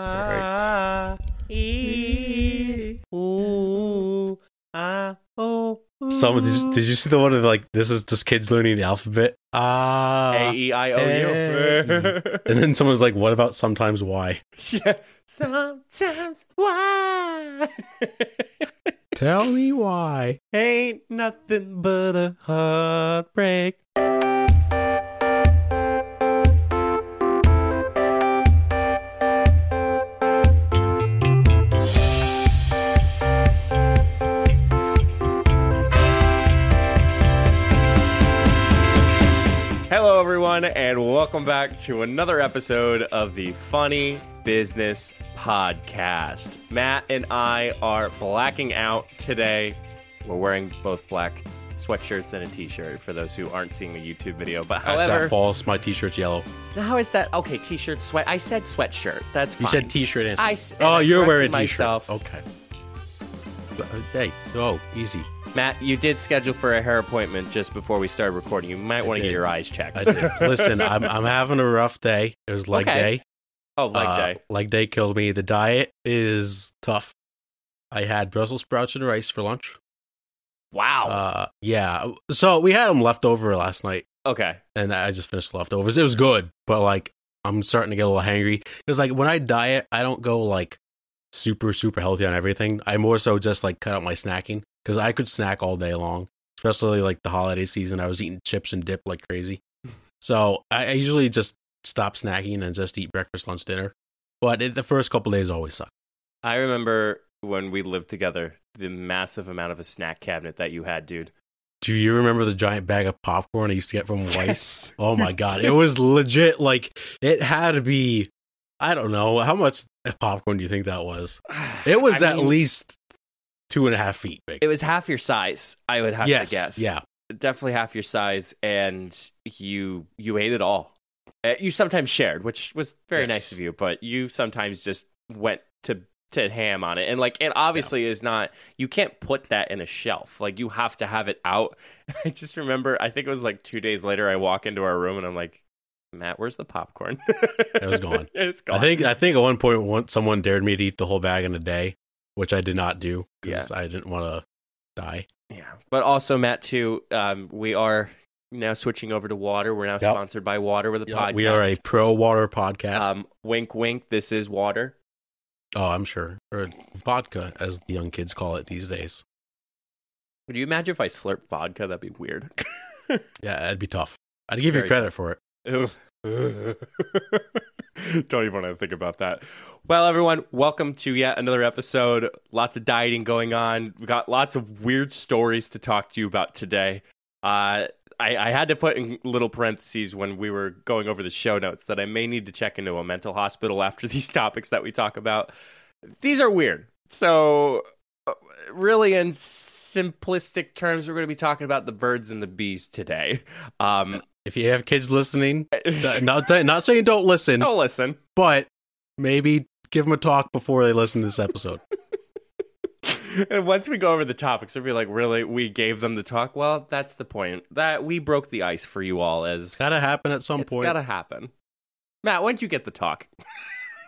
Ah, ee, ooh, ah, oh, ooh. Some did you, did you see the one of like this is just kids learning the alphabet? Ah, A E I O eh. And then someone's like, "What about sometimes why?" yeah. Sometimes why Tell me why. ain't nothing but a heartbreak. Everyone, and welcome back to another episode of the Funny Business Podcast. Matt and I are blacking out today. We're wearing both black sweatshirts and a t-shirt for those who aren't seeing the YouTube video. But That's however, not false. My t-shirt's yellow. Now, how is that? Okay, t-shirt, sweat. I said sweatshirt. That's fine. You said t-shirt and I, and oh, I you're wearing a t-shirt. myself. Okay. Uh, Hey, oh, easy. Matt, you did schedule for a hair appointment just before we started recording. You might want to get your eyes checked. Listen, I'm I'm having a rough day. It was leg Okay. day. oh, leg Uh, day. Leg day killed me. The diet is tough. I had Brussels sprouts and rice for lunch. Wow. Uh, yeah. So we had them left over last night, okay. and I just finished leftovers. It was good, but like I'm starting to get a little hangry because like when I diet, I don't go like super super healthy on everything. I more so just like cut out my snacking because I could snack all day long, especially like the holiday season. I was eating chips and dip like crazy, so I, usually just stop snacking and just eat breakfast, lunch, dinner. But it, the first couple days always suck. I remember when we lived together, the massive amount of a snack cabinet that you had, dude. Do you remember the giant bag of popcorn I used to get from Weis? Yes. Oh my god, it was legit. Like it had to be. I don't know how much popcorn do you think that was. It was I at mean, least two and a half feet big. It was half your size, I would have yes, to guess. yeah. Definitely half your size, and you you ate it all. Uh, you sometimes shared, which was very Yes. nice of you, but you sometimes just went to to ham on it. And like it obviously is not you can't put that in a shelf. Like you have to have it out. I just remember I think it was like 2 days later I walk into our room and I'm like Matt, where's the popcorn? It was gone. it's gone. I think I think at one point one, someone dared me to eat the whole bag in a day, which I did not do because I didn't want to die. Yeah, but also Matt too. Um, we are now switching over to water. We're now Yep. sponsored by water with a podcast. We are a pro water podcast. um, wink, wink. This is water. oh, I'm sure, or vodka, as the young kids call it these days. Would you imagine if I slurp vodka? That'd be weird. Yeah, that'd be tough. I'd give you Very credit for it. Don't even want to think about that. Well, everyone, welcome to yet another episode. Lots of dieting going on. We got lots of weird stories to talk to you about today. Uh, I, I had to put in little parentheses when we were going over the show notes that I may need to check into a mental hospital after these topics that we talk about. These are weird. So, uh, really, in simplistic terms, we're going to be talking about the birds and the bees today. Um, If you have kids listening, not not saying don't listen, don't listen. but maybe give them a talk before they listen to this episode. and once we go over the topics, they'll be like, "Really? We gave them the talk?" Well, that's the point. That we broke the ice for you all. As Gotta happen at some it's point. gotta happen. Matt, when did you get the talk?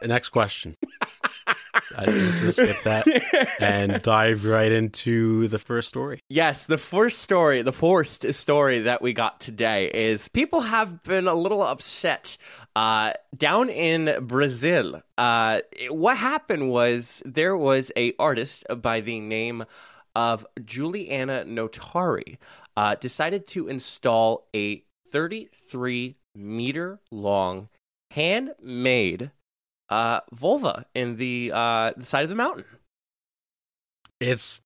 The Next question. I just skip that and dive right into the first story. Yes, the first story, the first story that we got today is people have been a little upset uh, down in Brazil. Uh, what happened was there was a artist by the name of Juliana Notari uh, decided to install a 33 meter long handmade uh, vulva in the uh, the side of the mountain. It's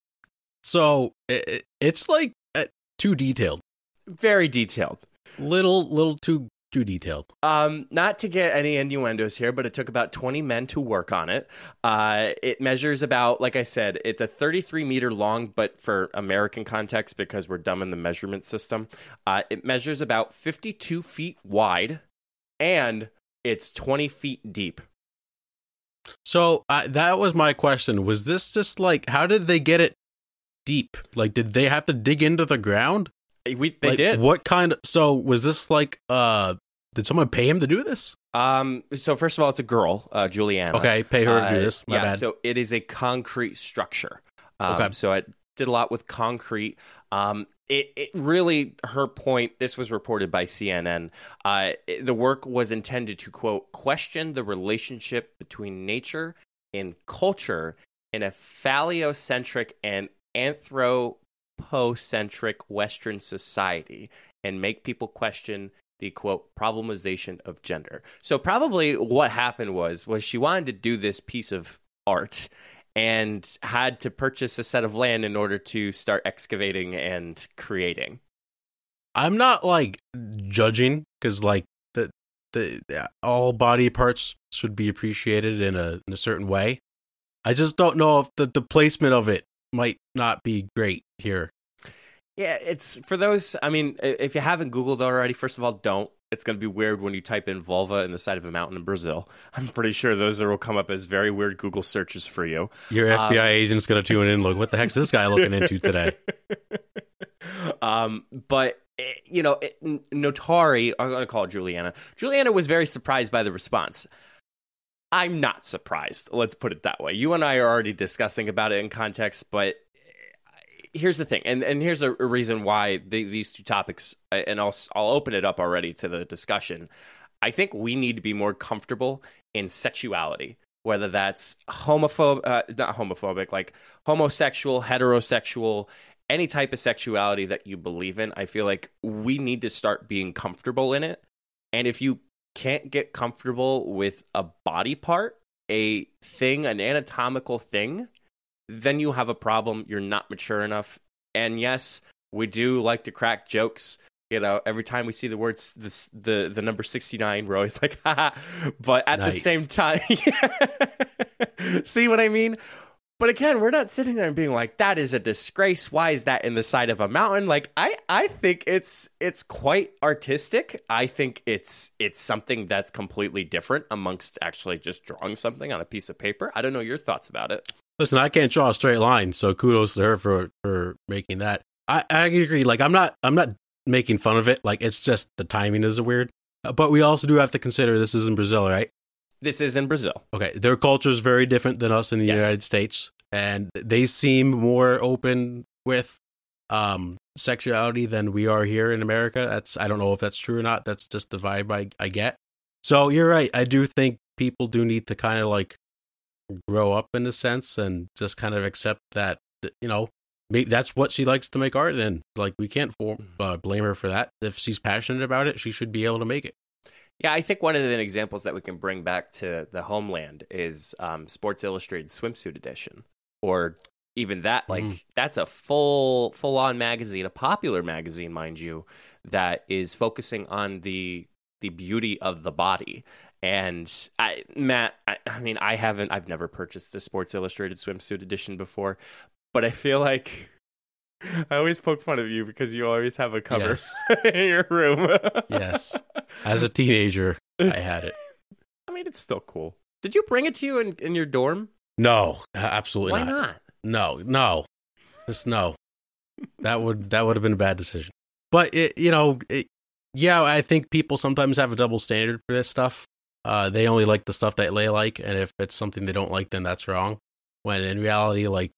so it, it's like uh, too detailed, Very detailed. little little too too detailed. Um, not to get any innuendos here, but it took about 20 men to work on it. Uh, it measures about, like I said, it's a 33 meter long, but for American context, because we're dumb in the measurement system, uh, it measures about 52 feet wide and it's 20 feet deep. So uh, that was my question. Was this just like how did they get it deep? Like did they have to dig into the ground? We, they Like, did. What kind of so was this like uh did someone pay him to do this? Um, so first of all, it's a girl, uh, Juliana. Okay, pay her to do Uh, this. My yeah, bad. so it is a concrete structure. Um, Okay. So I did a lot with concrete. Um, it, it really, her point, this was reported by CNN. Uh, it- the work was intended to, quote, question the relationship between nature and culture in a phallocentric and anthropocentric Western society and make people question the quote problematization of gender. So probably what happened was was she wanted to do this piece of art and had to purchase a set of land in order to start excavating and creating. I'm not like judging because like the the all body parts should be appreciated in a in a certain way. I just don't know if the, the placement of it might not be great here. Yeah, it's for those. I mean, if you haven't Googled already, first of all, don't. It's going to be weird when you type in vulva in the side of a mountain in Brazil. I'm pretty sure those will come up as very weird Google searches for you. Your Um, FBI agent's gonna tune in. Look, what the heck's this guy looking into today? um, but eh, you know, it, Notari, I'm going to call it Juliana. Juliana was very surprised by the response. I'm not surprised. Let's put it that way. You and I are already discussing about it in context, but here's the thing, and and here's a, reason why the, these two topics, uh, and I'll I'll open it up already to the discussion. I think we need to be more comfortable in sexuality, whether that's homophobic, uh, not homophobic, like homosexual, heterosexual, any type of sexuality that you believe in. I feel like we need to start being comfortable in it. And if you can't get comfortable with a body part, a thing, an anatomical thing, then you have a problem. You're not mature enough. And yes, we do like to crack jokes. You know, every time we see the words, this, the the number sixty nine, we're always like, haha. But at the same time, see what I mean? But again, we're not sitting there and being like, "That is a disgrace. Why is that in the side of a mountain?" Like, I, I think it's it's quite artistic. I think it's it's something that's completely different amongst actually just drawing something on a piece of paper. I don't know your thoughts about it. Listen, I can't draw a straight line, so kudos to her for for making that. I, I agree. Like I'm not I'm not making fun of it. Like it's just the timing is weird. Uh, But we also do have to consider this is in Brazil, right? This is in Brazil. Okay, their culture is very different than us in the Yes. United States, and they seem more open with um sexuality than we are here in America. That's I don't know if that's true or not. That's just the vibe I, I get. So you're right. I do think people do need to kind of like grow up in a sense and just kind of accept that you know maybe that's what she likes to make art in. Like we can't for, uh, blame her for that. If she's passionate about it, she should be able to make it. Yeah, I think one of the examples that we can bring back to the homeland is um, Sports Illustrated swimsuit edition, or even that. Like Mhm. that's a full full on magazine, a popular magazine, mind you, that is focusing on the the beauty of the body. And I, Matt, I, I mean, I haven't, I've never purchased a Sports Illustrated swimsuit edition before, but I feel like I always poke fun of you because you always have a cover Yes. in your room. Yes. As a teenager, I had it. I mean, it's still cool. Did you bring it to you in, in your dorm? No, absolutely Why not. not? No, no, just no. That would that would have been a bad decision. But it, you know, it, yeah, I think people sometimes have a double standard for this stuff. Uh, they only like the stuff that they like, and if it's something they don't like, then that's wrong. When in reality, like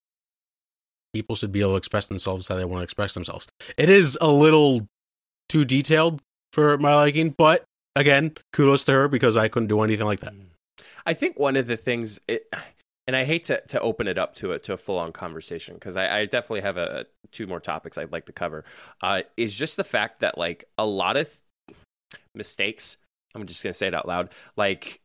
people should be able to express themselves how they want to express themselves. It is a little too detailed for my liking, but again, kudos to her because I couldn't do anything like that. I think one of the things, it, and I hate to, to open it up to it to a full on conversation because I, I definitely have a two more topics I'd like to cover. Uh, is just the fact that like a lot of th- mistakes. I'm just gonna say it out loud. Like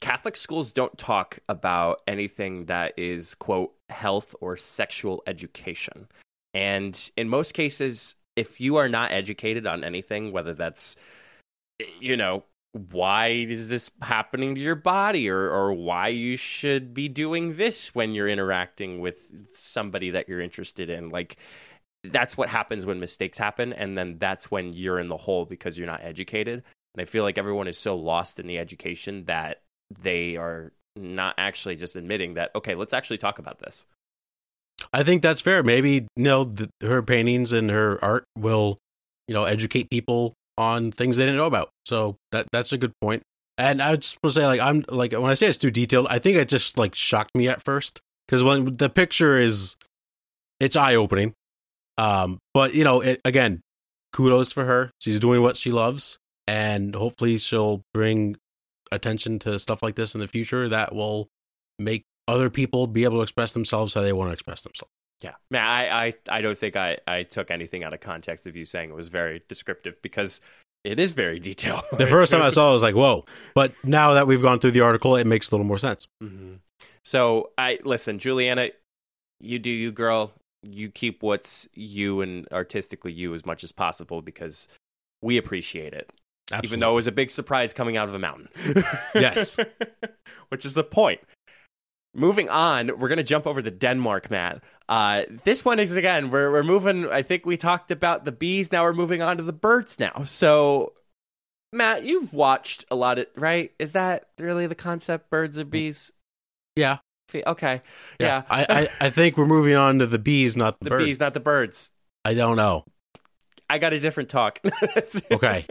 Catholic schools don't talk about anything that is quote health or sexual education, and in most cases, if you are not educated on anything, whether that's you know why is this happening to your body or or why you should be doing this when you're interacting with somebody that you're interested in like that's what happens when mistakes happen. And then that's when you're in the hole because you're not educated and i feel like everyone is so lost in the education that they are not actually just admitting that okay let's actually talk about this I think that's fair. Maybe you know th- her paintings and her art will, you know, educate people on things they didn't know about. So that that's a good point. And I just want to say, like, I'm like when I say it's too detailed, I think it just like shocked me at first because when the picture is, it's eye opening. Um, but you know, it again, kudos for her. She's doing what she loves, and hopefully she'll bring attention to stuff like this in the future that will make other people be able to express themselves how they want to express themselves. Yeah, man, I, I, I don't think I, I took anything out of context of you saying it was very descriptive because it is very detailed. The first time I saw it, I was like, "Whoa!" But now that we've gone through the article, it makes a little more sense. Mm-hmm. So I listen, Juliana, you do you, girl. You keep what's you and artistically you as much as possible because we appreciate it. Absolutely. Even though it was a big surprise coming out of a mountain. Yes. Which is the point. Moving on, we're going to jump over to Denmark, Matt. Uh, this one is again, we're, we're moving. I think we talked about the bees. Now we're moving on to the birds now. So, Matt, you've watched a lot of, right? Is that really the concept, birds or bees? yeah, Okay. Yeah. I, I I think we're moving on to the bees, not the, the birds. bees, not the birds. I don't know. I got a different talk. Okay.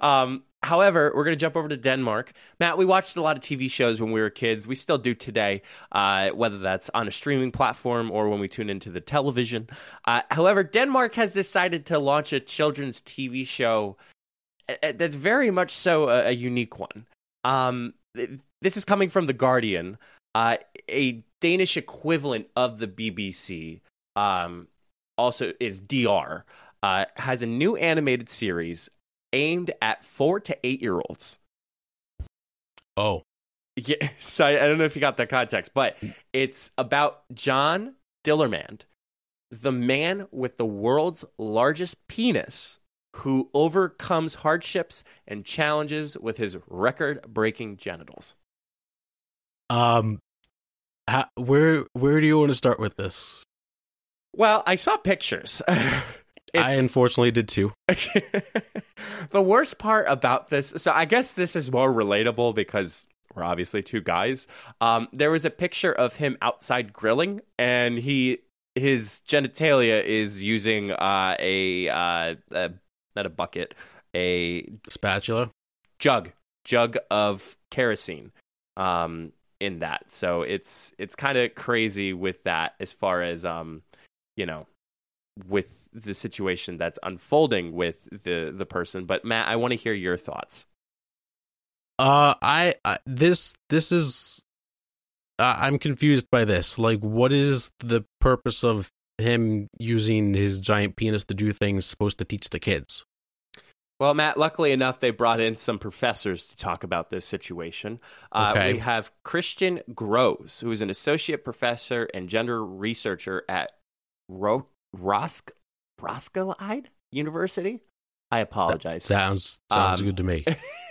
Um, however, we're going to jump over to Denmark. Matt, we watched a lot of TV shows when we were kids. We still do today, uh, whether that's on a streaming platform or when we tune into the television. Uh, however, Denmark has decided to launch a children's TV show that's very much so a, a unique one. Um, this is coming from The Guardian, uh, a Danish equivalent of the BBC. Um, also is DR uh, has a new animated series aimed at four to eight year olds. Oh, Yeah, so I, I don't know if you got that context, but it's about John Dillermand, the man with the world's largest penis who overcomes hardships and challenges with his record breaking genitals. um, ha, where where do you want to start with this? Well, I saw pictures. I unfortunately did too. the worst part about this, so I guess this is more relatable because we're obviously two guys. Um, there was a picture of him outside grilling, and he his genitalia is using uh, a, uh, a not a bucket, a Spatula. jug jug of kerosene um in that so it's it's kind of crazy with that as far as um you know with the situation that's unfolding with the the person but matt i want to hear your thoughts Uh, I, I this this is uh, I'm confused by this. Like, what is the purpose of him using his giant penis to do things supposed to teach the kids? well matt luckily enough they brought in some professors to talk about this situation uh, Okay. we have christian Groes who is an associate professor and gender researcher at Ro- Rosk Roskilde University. I apologize. Sounds sounds Um, good to me.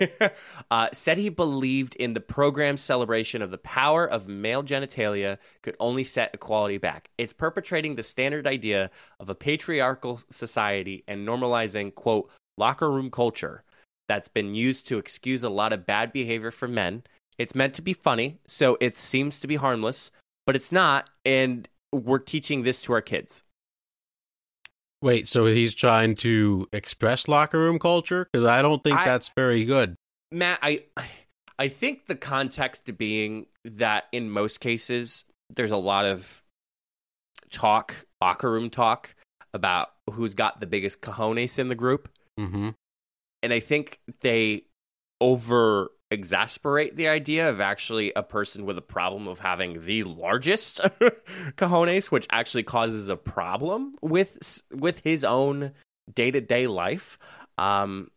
uh, said he believed in the program's celebration of the power of male genitalia could only set equality back. It's perpetrating the standard idea of a patriarchal society and normalizing, quote, locker room culture that's been used to excuse a lot of bad behavior from men. It's meant to be funny, so it seems to be harmless, but it's not, and we're teaching this to our kids. Wait, so he's trying to express locker room culture? Because I don't think I- that's very good. Matt, I I think the context being that in most cases there's a lot of talk, locker room talk about who's got the biggest cojones in the group. Mm-hmm. And I think they over exasperate the idea of actually a person with a problem of having the largest cojones, which actually causes a problem with with his own day to day life. Um,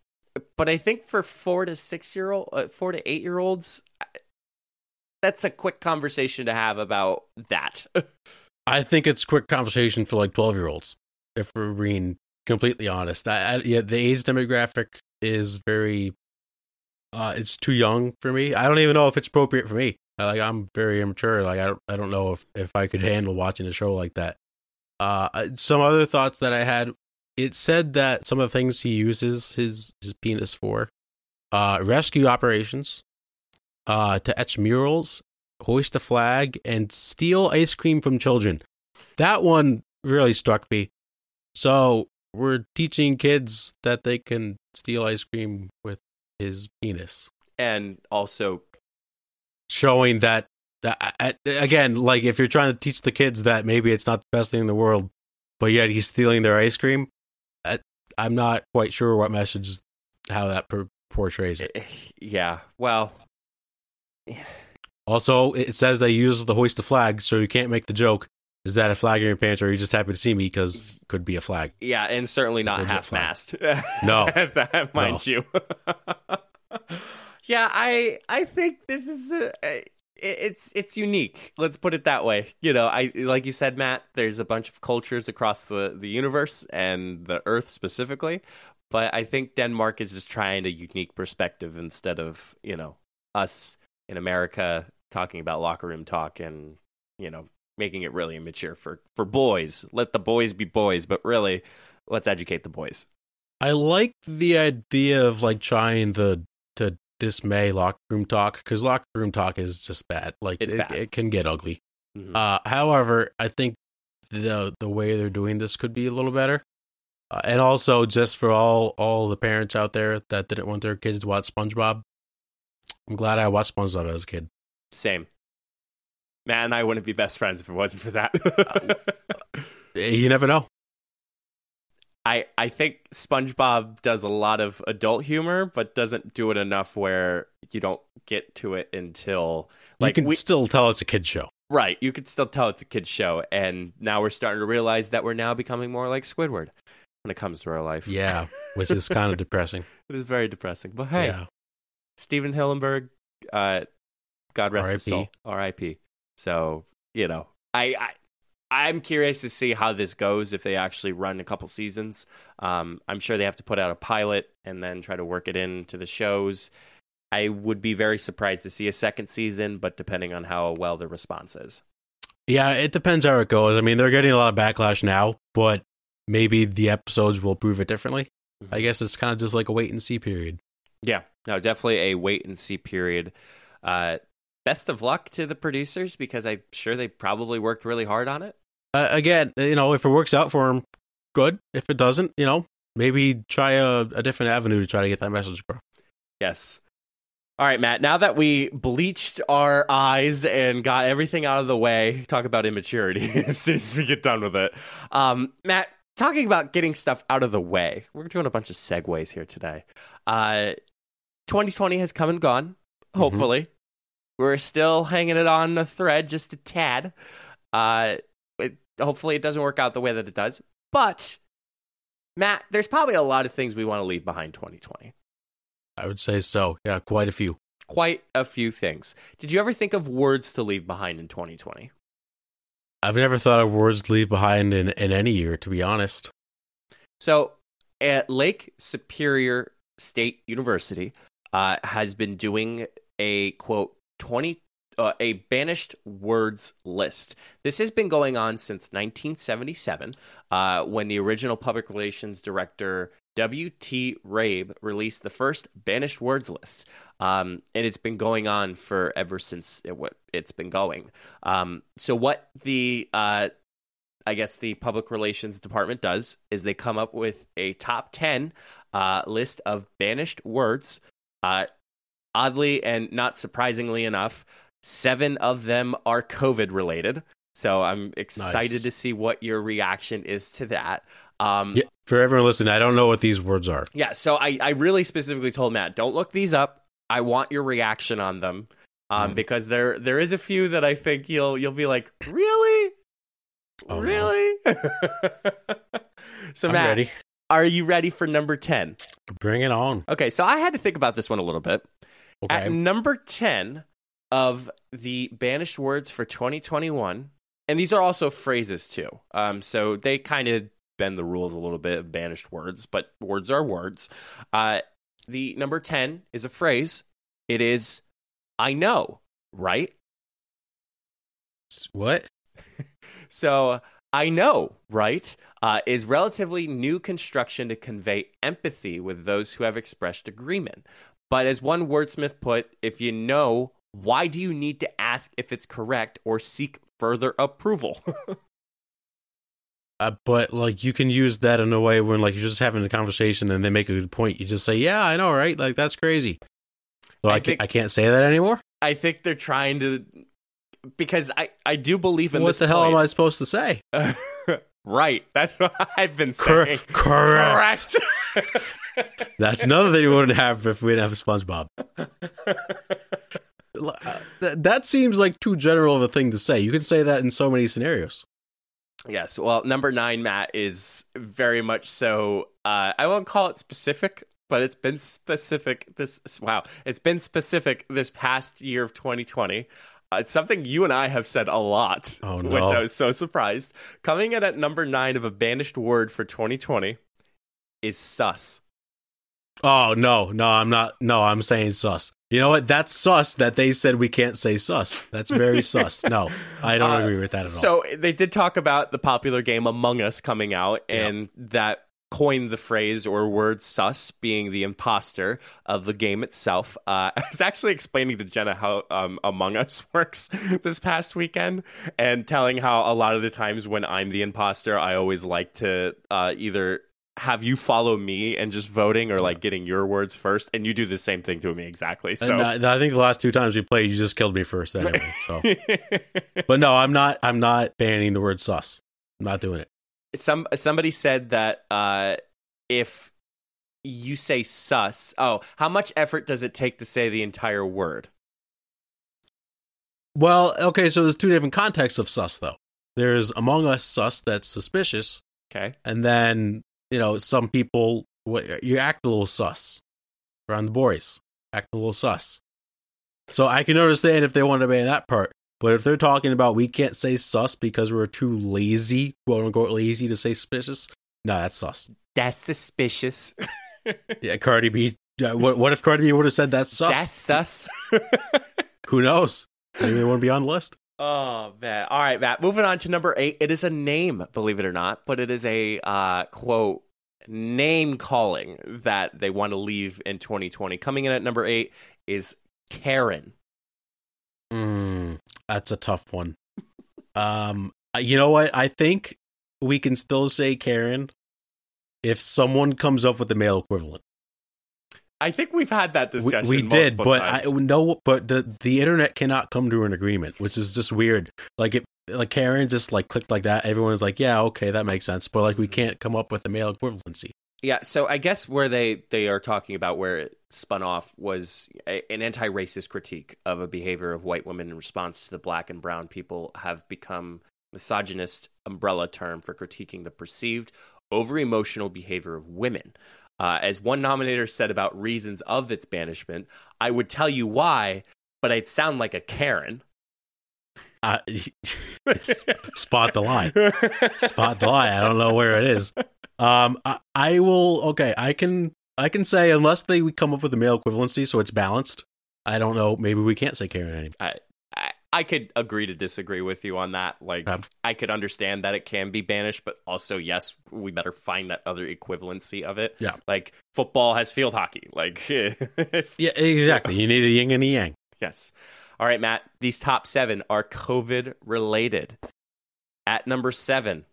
but I think for four to six year old, uh, four to eight year olds, that's a quick conversation to have about that. I think it's quick conversation for like twelve year olds. If we're being completely honest, I, I, yeah, the age demographic is very. Uh, it's too young for me. I don't even know if it's appropriate for me. Like I'm very immature. Like I don't, I don't know if if I could handle watching a show like that. Uh, some other thoughts that I had. It said that some of the things he uses his his penis for, uh, rescue operations, uh, to etch murals, hoist a flag, and steal ice cream from children. That one really struck me. So we're teaching kids that they can steal ice cream with his penis, and also showing that that uh, again, like if you're trying to teach the kids that maybe it's not the best thing in the world, but yet he's stealing their ice cream. I, I'm not quite sure what message is, how that per- portrays it. Yeah. Well. Also, it says they use the hoist the flag, so you can't make the joke. Is that a flag in your pants, or are you just happy to see me because could be a flag? Yeah, and certainly not half mast. No, that mind no. you. yeah, I I think this is a, it's it's unique. Let's put it that way. You know, I like you said, Matt. There's a bunch of cultures across the the universe and the Earth specifically, but I think Denmark is just trying a unique perspective instead of you know us in America talking about locker room talk and you know making it really immature for for boys. Let the boys be boys, but really, let's educate the boys. I like the idea of like trying the to dismay locker room talk because locker room talk is just bad. Like it, bad. it, can get ugly. Mm-hmm. Uh, however, I think the the way they're doing this could be a little better. Uh, and also, just for all all the parents out there that didn't want their kids to watch SpongeBob, I'm glad I watched SpongeBob as a kid. Same. And I wouldn't be best friends if it wasn't for that. uh, you never know. I I think SpongeBob does a lot of adult humor, but doesn't do it enough where you don't get to it until like you can we, still tell it's a kid show. Right, you could still tell it's a kid show, and now we're starting to realize that we're now becoming more like Squidward when it comes to our life. Yeah, which is kind of depressing. It is very depressing, but hey, yeah. Stephen Hillenburg, uh, God rest his soul, R.I.P. So you know, I, I I'm curious to see how this goes if they actually run a couple seasons. Um, I'm sure they have to put out a pilot and then try to work it into the shows. I would be very surprised to see a second season, but depending on how well the response is. Yeah, it depends how it goes. I mean, they're getting a lot of backlash now, but maybe the episodes will prove it differently. Mm-hmm. I guess it's kind of just like a wait and see period. Yeah, no, definitely a wait and see period. Uh, best of luck to the producers because I'm sure they probably worked really hard on it. Uh, again, you know, if it works out for them, good. If it doesn't, you know, maybe try a, a different avenue to try to get that message across. Yes. All right, Matt. Now that we bleached our eyes and got everything out of the way, talk about immaturity as soon as we get done with it. Um, Matt, talking about getting stuff out of the way, we're doing a bunch of segues here today. Uh, 2020 has come and gone. Mm-hmm. Hopefully, mm-hmm. We're still hanging it on a thread, just a tad. Uh, it, hopefully, it doesn't work out the way that it does. But Matt, there's probably a lot of things we want to leave behind 2020. I would say so. Yeah, quite a few. Quite a few things. Did you ever think of words to leave behind in 2020? I've never thought of words to leave behind in, in any year, to be honest. So, at Lake Superior State University, uh, has been doing a quote 20 uh, a banished words list. This has been going on since 1977, uh, when the original public relations director W.T. Rabe released the first banished words list, um, and it's been going on for ever since it, has been going. Um, so what the uh, I guess the public relations department does is they come up with a top ten uh, list of banished words. Oddly and not surprisingly enough, seven of them are COVID related. So I'm excited nice. to see what your reaction is to that. Um, yeah, for everyone listening, I don't know what these words are. Yeah, so I, I really specifically told Matt, don't look these up. I want your reaction on them um, mm. because there there is a few that I think you'll you'll be like, really, oh, really. No. so I'm Matt, ready. are you ready for number ten? Bring it on. Okay, so I had to think about this one a little bit. Okay. At number ten of the banished words for 2021, and these are also phrases too. Um, so they kind of bend the rules a little bit of banished words, but words are words. Uh, the number 10 is a phrase. It is, I know, right? What? so, I know, right? Uh, is relatively new construction to convey empathy with those who have expressed agreement. But as one wordsmith put, if you know, why do you need to ask if it's correct or seek further approval? Uh, but like you can use that in a way when like you're just having a conversation and they make a good point. You just say, "Yeah, I know, right? Like that's crazy." So I, I ca- I can't say that anymore. I think they're trying to because I I do believe in What the hell am I supposed to say? right. That's what I've been Cor- saying. correct. Correct. That's another thing we wouldn't have if we didn't have a SpongeBob. Uh, That, that seems like too general of a thing to say. You can say that in so many scenarios. yes. Well, number nine, Matt, is very much so. Uh, I won't call it specific, but it's been specific. This wow, it's been specific this past year of 2020. Uh, it's something you and I have said a lot, Oh, no. which I was so surprised. Coming in at number nine of a banished word for 2020 is sus. Oh no, no, I'm not. No, I'm saying sus. You know what? That's sus. That they said we can't say sus. That's very sus. No, I don't Uh, agree with that at all. So they did talk about the popular game Among Us coming out, and that coined the phrase or word "sus" being the imposter of the game itself. Uh, I was actually explaining to Jenna how um, Among Us works this past weekend, and telling how a lot of the times when I'm the imposter, I always like to uh, either have you follow me and just voting or like getting your words first and you do the same thing to me exactly so And I, I think the last two times we played, you just killed me first anyway. So, but no, I'm not. I'm not banning the word sus. I'm not doing it. some somebody said that uh, if you say sus, oh, how much effort does it take to say the entire word? Well, okay, so there's two different contexts of sus though. There's Among Us sus that's suspicious, Okay, and then you know some people what you act a little sus around the boys, act a little sus. So I can understand if they want to ban that part, but if they're talking about we can't say sus because we're too lazy, quote unquote lazy to say suspicious, no, that's sus. that's suspicious. Yeah, Cardi B. Yeah, what what if Cardi B would have said that's sus? That's sus. Who knows? Maybe they want to be on the list. Oh man! All right, Matt. Moving on to number eight. It is a name, believe it or not, but it is a uh, quote name calling that they want to leave in 2020. Coming in at number eight is Karen. Mm, that's a tough one. Um, you know what? I think we can still say Karen if someone comes up with the male equivalent. I think we've had that We, discussion. we did, but times. I no, but the the internet cannot come to an agreement, which is just weird. Like it, like Karen just like clicked like that. Everyone's like, yeah, okay, that makes sense. But like we mm-hmm. can't come up with a male equivalency. Yeah, so I guess where they they are talking about where it spun off was a, an anti-racist critique of a behavior of white women in response to the black and brown people have become misogynist umbrella term for critiquing the perceived over emotional behavior of women. Uh, as one nominator said about reasons of its banishment, I would tell you why, but I'd sound like a Karen. Uh, spot the line. spot the line. I don't know where it is. Um, I, I will. Okay, I can. I can say unless they come up with a male equivalency, so it's balanced. I don't know. Maybe we can't say Karen anymore. I, I, could agree to disagree with you on that. Like, Um, I could understand that it can be banished, but also, yes, we better find that other equivalency of it. Yeah. Like, football has field hockey. Like, Yeah, exactly. You need a yin and a yang. yes. All right, Matt, these top seven are COVID related. At number seven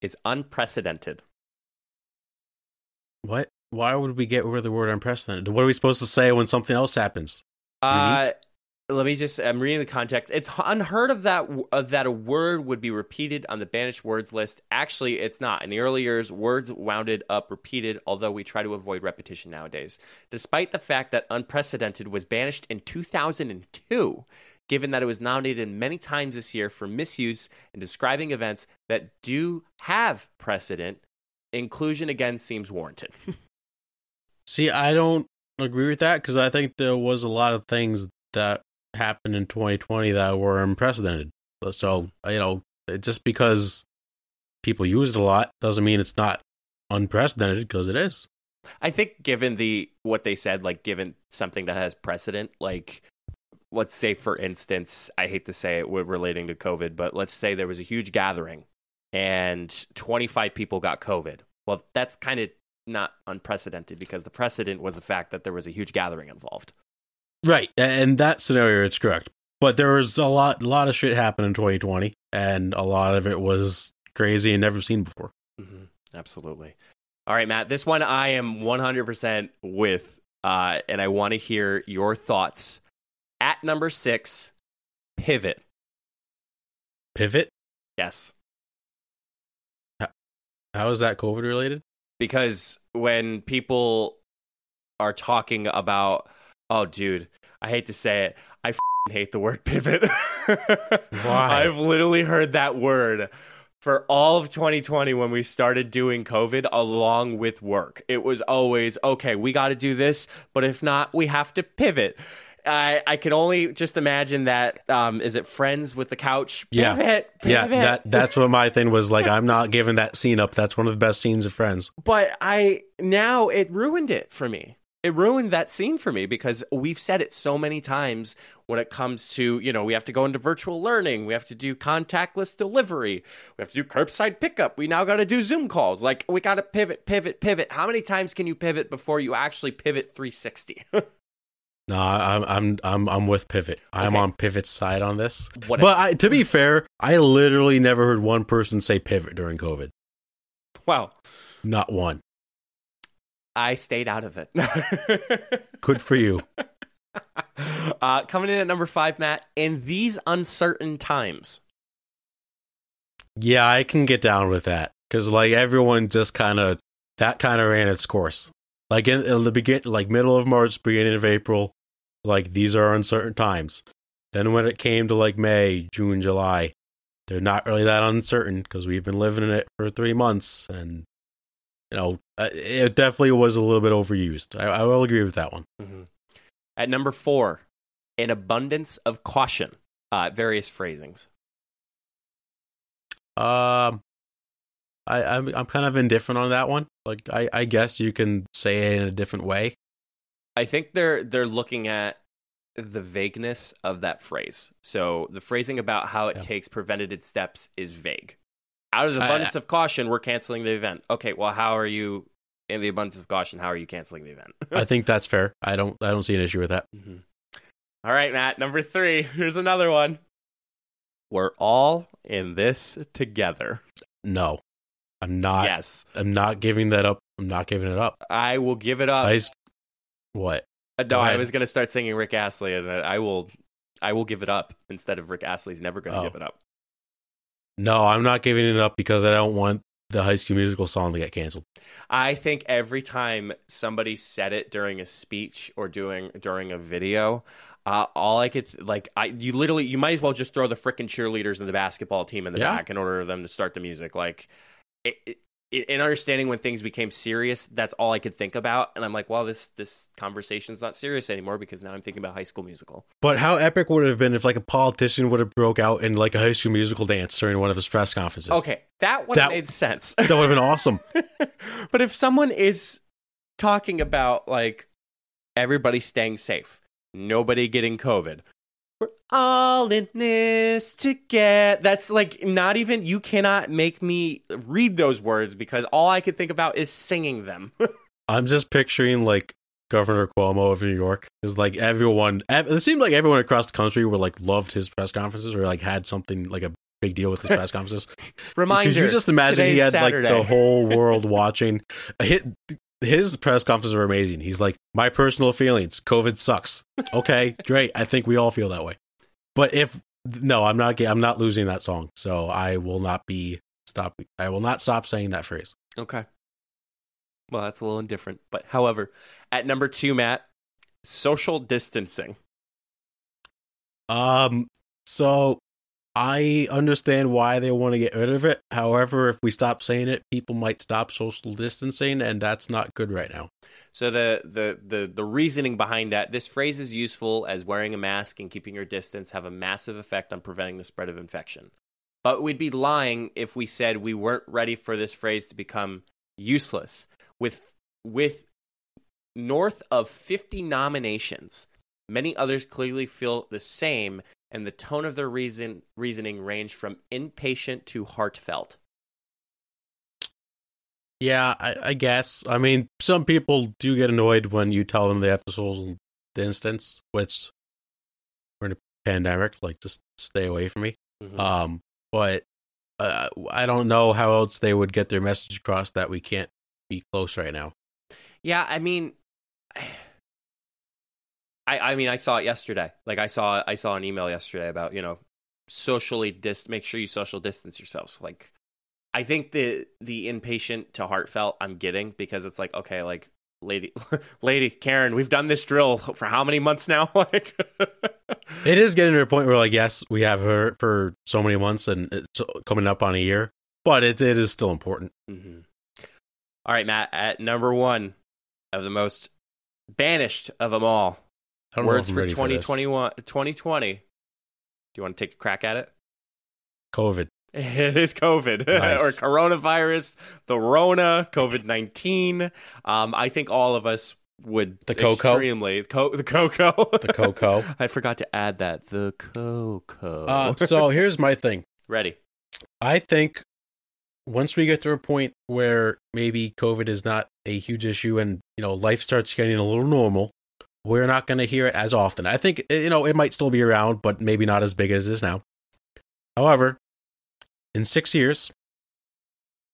is unprecedented. What? Why would we get rid of the word unprecedented? What are we supposed to say when something else happens? Uh, let me just. I'm reading the context. It's unheard of that uh, that a word would be repeated on the banished words list. Actually, it's not. In the early years, words wounded up repeated. Although we try to avoid repetition nowadays, despite the fact that unprecedented was banished in 2002. Given that it was nominated many times this year for misuse in describing events that do have precedent, inclusion again seems warranted. See, I don't agree with that because I think there was a lot of things that happened in 2020 that were unprecedented. So, you know, just because people use it a lot doesn't mean it's not unprecedented because it is. I think given the what they said, like given something that has precedent, like let's say for instance, I hate to say it with relating to COVID, but let's say there was a huge gathering and 25 people got COVID. Well, that's kind of not unprecedented because the precedent was the fact that there was a huge gathering involved. Right. a- In that scenario, it's correct. But there was a lot, a lot of shit happened in 2020, and a lot of it was crazy and never seen before. hmm Absolutely. All right, Matt. This one I am 100% with, uh, and I want to hear your thoughts. At number six, pivot. Pivot. Yes. How is that COVID related? because when people are talking about oh dude i hate to say it i hate the word pivot Why? i've literally heard that word for all of 2020 when we started doing covid along with work it was always okay we got to do this but if not we have to pivot I, I can only just imagine that. Um, is it Friends with the couch? Yeah. Pivot, Yeah, that that's what my thing was. Like, I'm not giving that scene up. That's one of the best scenes of Friends. but I now it ruined it for me. It ruined that scene for me because we've said it so many times when it comes to, you know, we have to go into virtual learning, we have to do contactless delivery, we have to do curbside pickup, we now got to do Zoom calls. Like we got to pivot, pivot, pivot. How many times can you pivot before you actually pivot 360? No, I'm I'm I'm I'm with Pivot. I'm Okay. on Pivot's side on this. What But I, to be fair, I literally never heard one person say Pivot during COVID. wow. Not one. I stayed out of it. Good for you. uh, coming in at number five, Matt, in these uncertain times. Yeah, I can get down with that because like everyone just kind of that kind of ran its course. Like in, in the begin, like middle of March, beginning of April, like these are uncertain times. Then when it came to like May, June, July, they're not really that uncertain because we've been living in it for three months, and you know uh, it definitely was a little bit overused. I, I will agree with that one. Mhm. At number four, an abundance of caution. Uh, various phrasings. Um, I I'm I'm kind of indifferent on that one. Like I I guess you can say it in a different way. I think they're they're looking at the vagueness of that phrase. So the phrasing about how it Yeah. takes preventative steps is vague. Out of the I- abundance of caution, we're canceling the event. Okay, well, how are you in the abundance of caution? How are you canceling the event? I think that's fair. I don't I don't see an issue with that. Mhm. All right, Matt. Number three. Here's another one. We're all in this together. No, I'm not. yes, I'm not giving that up. I'm not giving it up. I will give it up. I what? Uh, no, Go I ahead. was going to start singing Rick Astley, and I will, I will give it up instead of Rick Astley's never going to Oh. give it up. No, I'm not giving it up because I don't want the High School Musical song to get canceled. I think every time somebody said it during a speech or doing during a video, uh, all I could th- like, I you literally you might as well just throw the freaking cheerleaders and the basketball team in the Yeah. back in order for them to start the music. Like, it, it, in understanding when things became serious, that's all I could think about, and I'm like, well, this this conversation's not serious anymore because now I'm thinking about High School Musical. But how epic would it have been if like a politician would have broke out in like a High School Musical dance during one of his press conferences? Okay, that would That- made sense. that would have been awesome. but if someone is talking about like everybody staying safe, nobody getting COVID, we're all in this together. That's like not even, you cannot make me read those words because all I could think about is singing them. I'm just picturing like Governor Cuomo of New York is like everyone. It seemed like everyone across the country were like loved his press conferences or like had something like a big deal with his press conferences. Reminder. You just imagine he had like the whole world watching. His, his press conferences are amazing. He's like, my personal feelings, COVID sucks. Okay, great. I think we all feel that way. But if no, I'm not. I'm not losing that song. So I will not be stop. I will not stop saying that phrase. Okay. Well, that's a little indifferent. But however, at number two, Matt, social distancing. Um. So I understand why they want to get rid of it. However, if we stop saying it, people might stop social distancing, and that's not good right now. So the, the the the reasoning behind that, this phrase is useful as wearing a mask and keeping your distance have a massive effect on preventing the spread of infection. But we'd be lying if we said we weren't ready for this phrase to become useless. With with north of 50 nominations, many others clearly feel the same and the tone of their reason reasoning ranged from impatient to heartfelt. Yeah, I, I guess. I mean, some people do get annoyed when you tell them they have to social distance, which we're in a pandemic. Like, just stay away from me. Mhm. Um, but uh, I don't know how else they would get their message across that we can't be close right now. Yeah, I mean, I I mean, I saw it yesterday. Like I saw I saw an email yesterday about you know socially dis make sure you social distance yourselves. Like I think the the impatient to heartfelt I'm getting because it's like okay, like lady lady Karen, we've done this drill for how many months now? like It is getting to a point where, like, yes, we have her for so many months, and it's coming up on a year, but it, it is still important. Mhm. All right, Matt, at number one of the most banished of them all, I don't know words for ready 2021 2020. Do you want to take a crack at it? COVID. It is COVID Nice. or coronavirus, the Rona, COVID 19. Um, I think all of us would The cocoa? extremely co- the cocoa, The cocoa. I forgot to add that the cocoa. uh, so here's my thing. Ready? I think once we get to a point where maybe COVID is not a huge issue and you know life starts getting a little normal, we're not going to hear it as often. I think eh, you know it might still be around, but maybe not as big as it is now. However, in six years,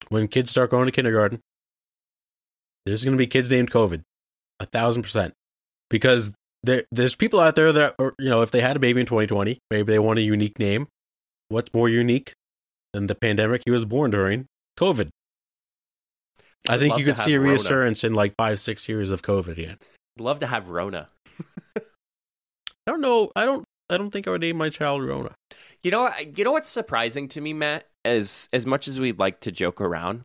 when kids start going to kindergarten, there's going to be kids named COVID, a thousand percent, because there there's people out there that are, you know if they had a baby in 2020, maybe they want a unique name. What's more unique than the pandemic he was born during? COVID. I I'd think you could see a Rona. reassurance in like five, six years of COVID again. Love to have Rona. I don't know. I don't. I don't think I would name my child Rona. You know, you know what's surprising to me, Matt? As as much as we'd like to joke around,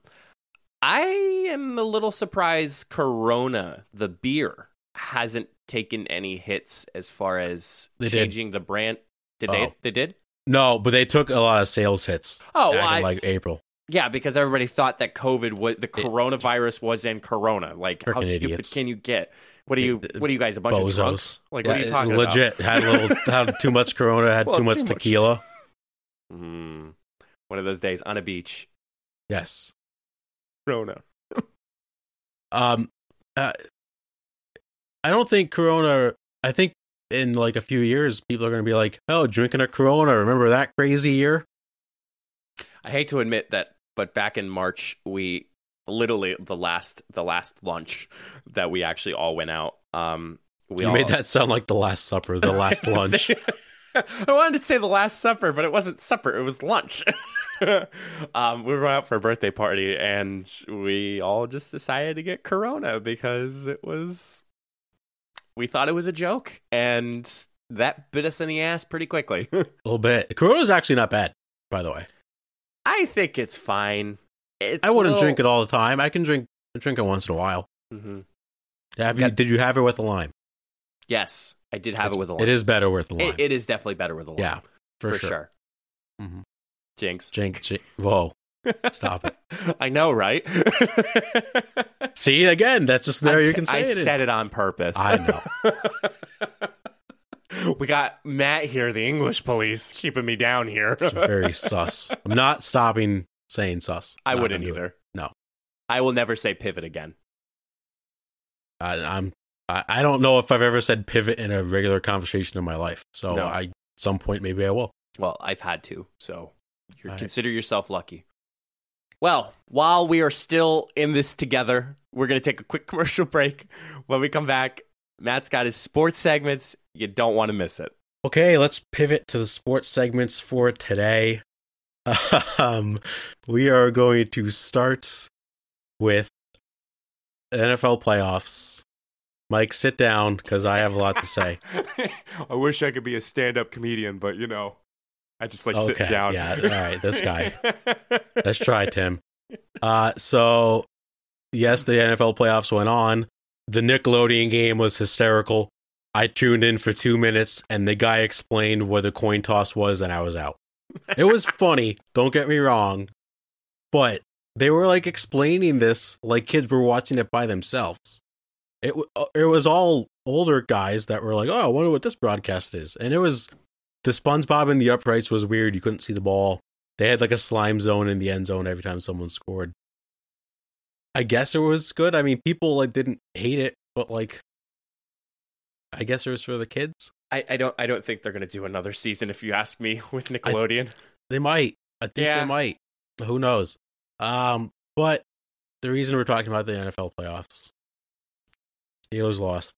I am a little surprised. Corona, the beer, hasn't taken any hits as far as They did. changing the brand. Did they? Oh. They did. No, but they took a lot of sales hits Oh, well, back I, in like April. yeah, because everybody thought that COVID was the coronavirus was in Corona. Like, how stupid idiots. can you get? What are you? What are you guys? A bunch of Bozos. drunks? Like, what are you talking legit, had a little, had too much Corona, had Well, too much too tequila. about? Mm, one of those days on a beach. Yes. Corona. Um, uh, I don't think Corona. I think in like a few years, people are going to be like, "Oh, drinking a Corona." Remember that crazy year? I hate to admit that, but back in March, we literally the last the last lunch that we actually all went out. Um, we you all, made that sound like the Last Supper, the last lunch. I wanted to say the last supper, but it wasn't supper; it was lunch. um, we were out for a birthday party, and we all just decided to get Corona because it was. We thought it was a joke, and that bit us in the ass pretty quickly. a little bit. Corona's actually not bad, by the way. I think it's fine. I wouldn't a drink it all the time. I can drink drink it once in a while. hmm Have you? Got- Did you have it with a lime? Yes, I did have It's- it with a lime. It is better with the lime. It, it is definitely better with a lime. yeah, for, for, sure. sure. Mhm. Jinx. Jink, jink. Whoa. Stop it. I know, right? See again. That's a scenario you can say I it in. said it on purpose. I know. we got Matt here, the English police, keeping me down here. It's very sus. I'm not stopping saying sus. I Not wouldn't gonna it. either. No. I will never say pivot again. I, I'm. I, I don't know if I've ever said pivot in a regular conversation in my life. So No. I, at some point, maybe I will. Well, I've had to, so right. consider yourself lucky. Well, while we are still in this together, we're going to take a quick commercial break. When we come back, Matt's got his sports segments. You don't want to miss it. Okay, let's pivot to the sports segments for today. Um, we are going to start with NFL playoffs. Mike, sit down because I have a lot to say. I wish I could be a stand-up comedian, but you know, I just like Okay, sitting down. yeah, all right, this guy. Let's try, Tim. Uh, so yes, the NFL playoffs went on. The Nickelodeon game was hysterical. I tuned in for two minutes, and the guy explained what a coin toss was, and I was out. It was funny. Don't get me wrong, but they were like explaining this like kids were watching it by themselves. It uh, it was all older guys that were like, "Oh, I wonder what this broadcast is," and it was the SpongeBob in the uprights was weird. You couldn't see the ball. They had like a slime zone in the end zone every time someone scored. I guess it was good. I mean, people like didn't hate it, but like, I guess it was for the kids. I, I don't I don't think they're gonna do another season if you ask me with Nickelodeon. They might. I think Yeah. they might. Who knows? Um, but the reason we're talking about the NFL playoffs, Steelers lost,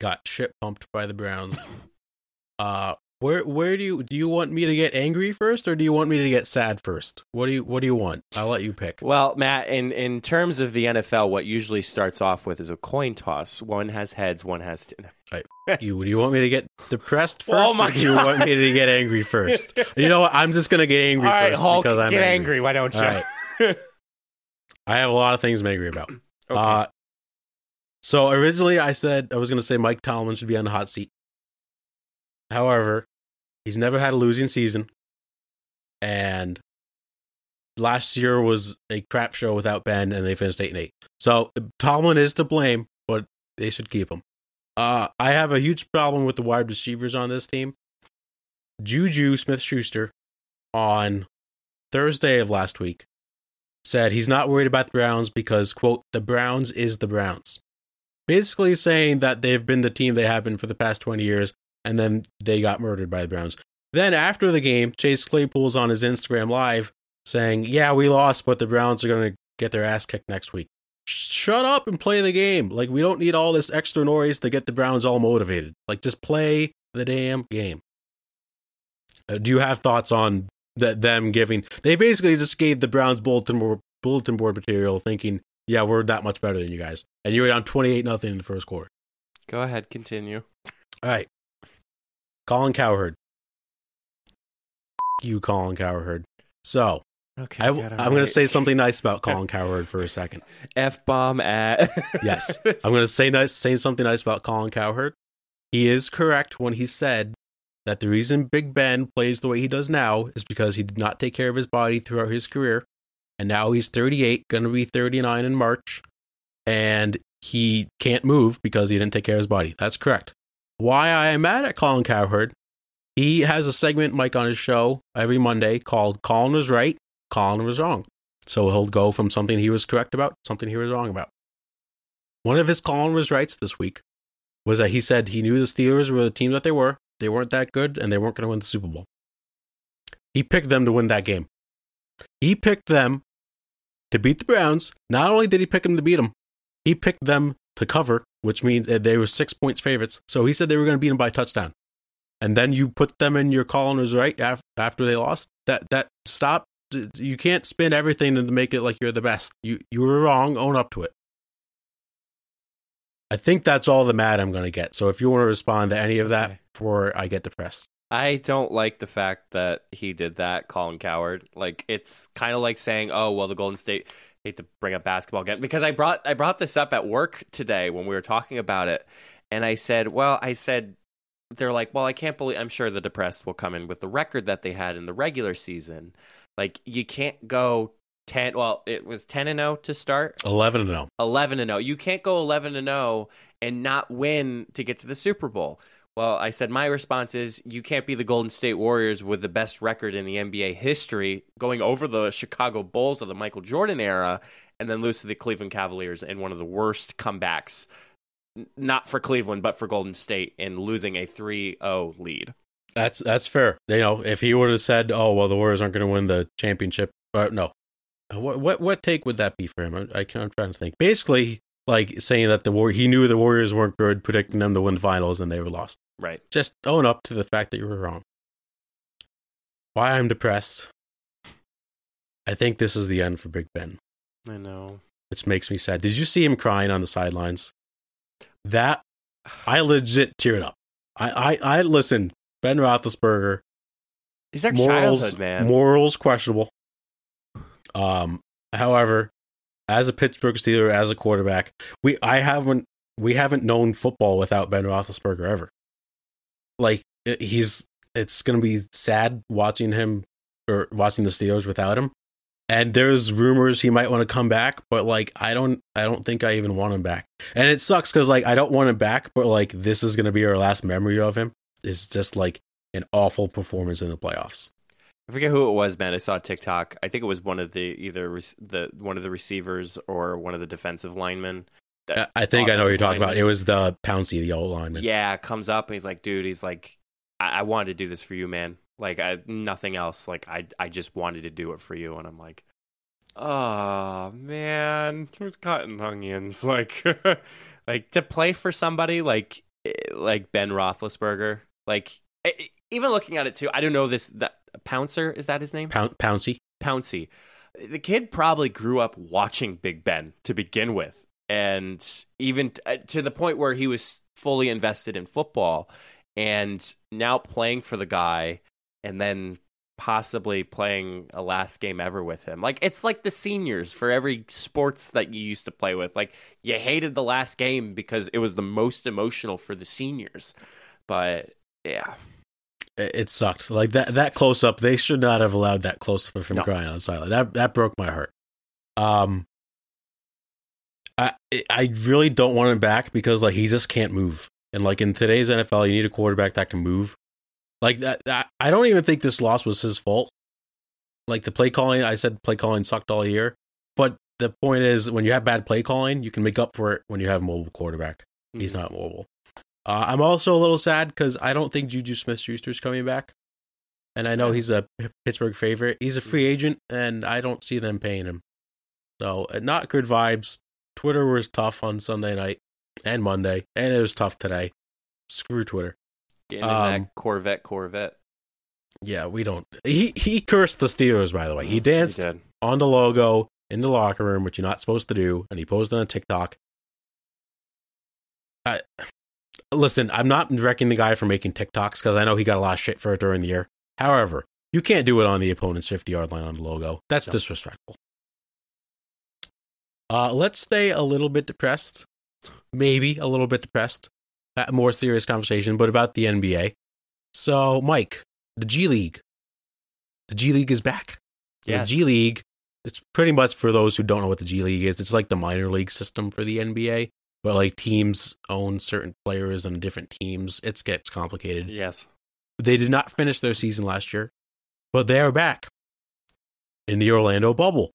got shit pumped by the Browns. uh, where where do you do you want me to get angry first, or do you want me to get sad first? What do you what do you want? I'll let you pick. Well, Matt, in, in terms of the NFL, what usually starts off with is a coin toss. One has heads, one has. T- You do you want me to get depressed first, Oh my or do you want me to get angry first? you know what? I'm just gonna get angry All right, first Hulk, because I'm get angry. angry. Why don't you? Right. I have a lot of things I'm angry about. Okay. Uh, so originally I said I was going to say Mike Tomlin should be on the hot seat. However, he's never had a losing season, and last year was a crap show without Ben, and they finished eight and eight. So Tomlin is to blame, but they should keep him. Uh, I have a huge problem with the wide receivers on this team. Juju Smith Schuster on Thursday of last week said he's not worried about the Browns because, quote, the Browns is the Browns. Basically saying that they've been the team they have been for the past 20 years, and then they got murdered by the Browns. Then after the game, Chase Claypool's on his Instagram Live saying, yeah, we lost, but the Browns are going to get their ass kicked next week. Shut up and play the game. Like, we don't need all this extra noise to get the Browns all motivated. Like, just play the damn game. Uh, do you have thoughts on that them giving they basically just gave the Browns bulletin board, bulletin board material thinking, yeah, we're that much better than you guys. And you were down 28 nothing in the first quarter. Go ahead, continue. All right. Colin Cowherd. You Colin Cowherd. So, Okay, I, am going to say something nice about Colin Cowherd for a second. f bomb at. Yes. I'm going to say nice say something nice about Colin Cowherd. He is correct when he said that the reason Big Ben plays the way he does now is because he did not take care of his body throughout his career. And now he's 38, going to be 39 in March. And he can't move because he didn't take care of his body. That's correct. Why I am mad at Colin Cowherd, he has a segment, Mike, on his show every Monday called Colin was right, Colin was wrong. So he'll go from something he was correct about, something he was wrong about. One of his Colin was rights this week was that he said he knew the Steelers were the team that they were. They weren't that good and they weren't going to win the Super Bowl. He picked them to win that game. He picked them to beat the Browns. Not only did he pick them to beat them, he picked them to cover, which means that they were six points favorites. So he said they were going to beat them by touchdown. And then you put them in your Colin was right af- after they lost. That that stop. You can't spin everything to make it like you're the best. You you were wrong. Own up to it. I think that's all the mad I'm going to get. So if you want to respond to any of that Okay. before I get depressed, I don't like the fact that he did that, Colin Cowherd. Like it's kind of like saying, "Oh, well, the Golden State." Hate to bring up basketball again because I brought I brought this up at work today when we were talking about it, and I said, "Well, I said." They're like, well, I can't believe. I'm sure the depressed will come in with the record that they had in the regular season. Like, you can't go ten. Well, it was ten and zero to start. eleven and oh. zero. 11 and 0. You can't go 11 and 0 and not win to get to the Super Bowl. Well, I said my response is you can't be the Golden State Warriors with the best record in the NBA history going over the Chicago Bulls of the Michael Jordan era and then lose to the Cleveland Cavaliers in one of the worst comebacks not for Cleveland but for Golden State in losing a 3-0 lead. That's that's fair. You know, if he would have said, "Oh, well, the Warriors aren't going to win the championship," uh, no. What what what take would that be for him? I, I I'm trying to think. Basically, like saying that the war he knew the Warriors weren't good, predicting them to win finals, and they were lost. Right. Just own up to the fact that you were wrong. Why I'm depressed. I think this is the end for Big Ben, I know. which makes me sad. Did you see him crying on the sidelines? That I legit teared up. I I, I listen. Ben Roethlisberger He's our morals childhood, man. morals questionable. Um, however, as a Pittsburgh Steeler, as a quarterback, we I haven't we haven't known football without Ben Roethlisberger ever. Like he's, it's gonna be sad watching him or watching the Steelers without him. And there's rumors he might want to come back, but like I don't, I don't think I even want him back. And it sucks because like I don't want him back, but like this is gonna be our last memory of him. It's just like an awful performance in the playoffs. I forget who it was, man. I saw TikTok. I think it was one of the either the one of the receivers or one of the defensive linemen. I I think I know what you're talking about. It was the Pouncey, the old lineman. Yeah, comes up and he's like, dude, he's like, I, I wanted to do this for you, man. Like I, nothing else. Like I I just wanted to do it for you, and I'm like, oh man, who's cutting onions? Like like to play for somebody like eh, like Ben Roethlisberger. Like eh, even looking at it too, I don't know this that Pouncer is that his name? Poun- Pouncey. Pouncey. The kid probably grew up watching Big Ben to begin with, and even uh, to the point where he was fully invested in football, and now playing for the guy, and then possibly playing a last game ever with him. Like it's like the seniors for every sports that you used to play with. Like you hated the last game because it was the most emotional for the seniors. But yeah, It, it sucked. Like that that close up, they should not have allowed that close up of him No. crying on the sideline. That that broke my heart. Um, I I really don't want him back because like he just can't move. And like in today's NFL, you need a quarterback that can move. Like that, that I don't even think this loss was his fault. Like the play calling, I said play calling sucked all year. But the point is, when you have bad play calling, you can make up for it when you have a mobile quarterback. He's Mhm. not mobile. Uh, I'm also a little sad because I don't think Juju Smith Schuster's coming back. And I know he's a Pittsburgh favorite. He's a free agent, and I don't see them paying him. So, uh, not good vibes. Twitter was tough on Sunday night and Monday, and it was tough today. Screw Twitter. getting in Um, that Corvette, Corvette. Yeah, we don't. He he cursed the Steelers, by the way. He danced did. on the logo in the locker room, which you're not supposed to do, and he posted on TikTok. I, listen, I'm not wrecking the guy for making TikToks because I know he got a lot of shit for it during the year. However, you can't do it on the opponent's 50 yard line on the logo. That's No. disrespectful. Uh, let's stay a little bit depressed, maybe a little bit depressed. A more serious conversation, but about the NBA. So, Mike, the G League. The G League is back. Yes. The G League, it's pretty much for those who don't know what the G League is, it's like the minor league system for the NBA, but like teams own certain players and different teams. It gets complicated. Yes. They did not finish their season last year, but they are back in the Orlando bubble.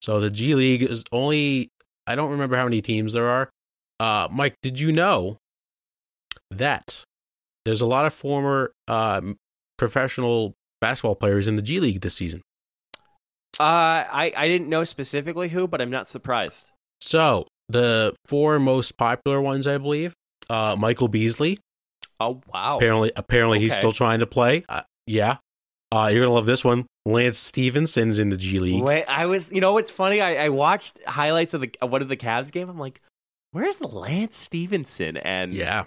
So the G League is only, I don't remember how many teams there are. Uh, Mike, did you know that there's a lot of former um, professional basketball players in the G League this season? Uh, I I didn't know specifically who, but I'm not surprised. So the four most popular ones, I believe, uh, Michael Beasley. Oh wow. Apparently, apparently he's still trying to play. Uh, yeah, uh, you're gonna love this one. Lance Stephenson's in the G League. La- I was, you know, what's funny? I, I watched highlights of the of one of the Cavs game. I'm like, where's Lance Stephenson? And Yeah,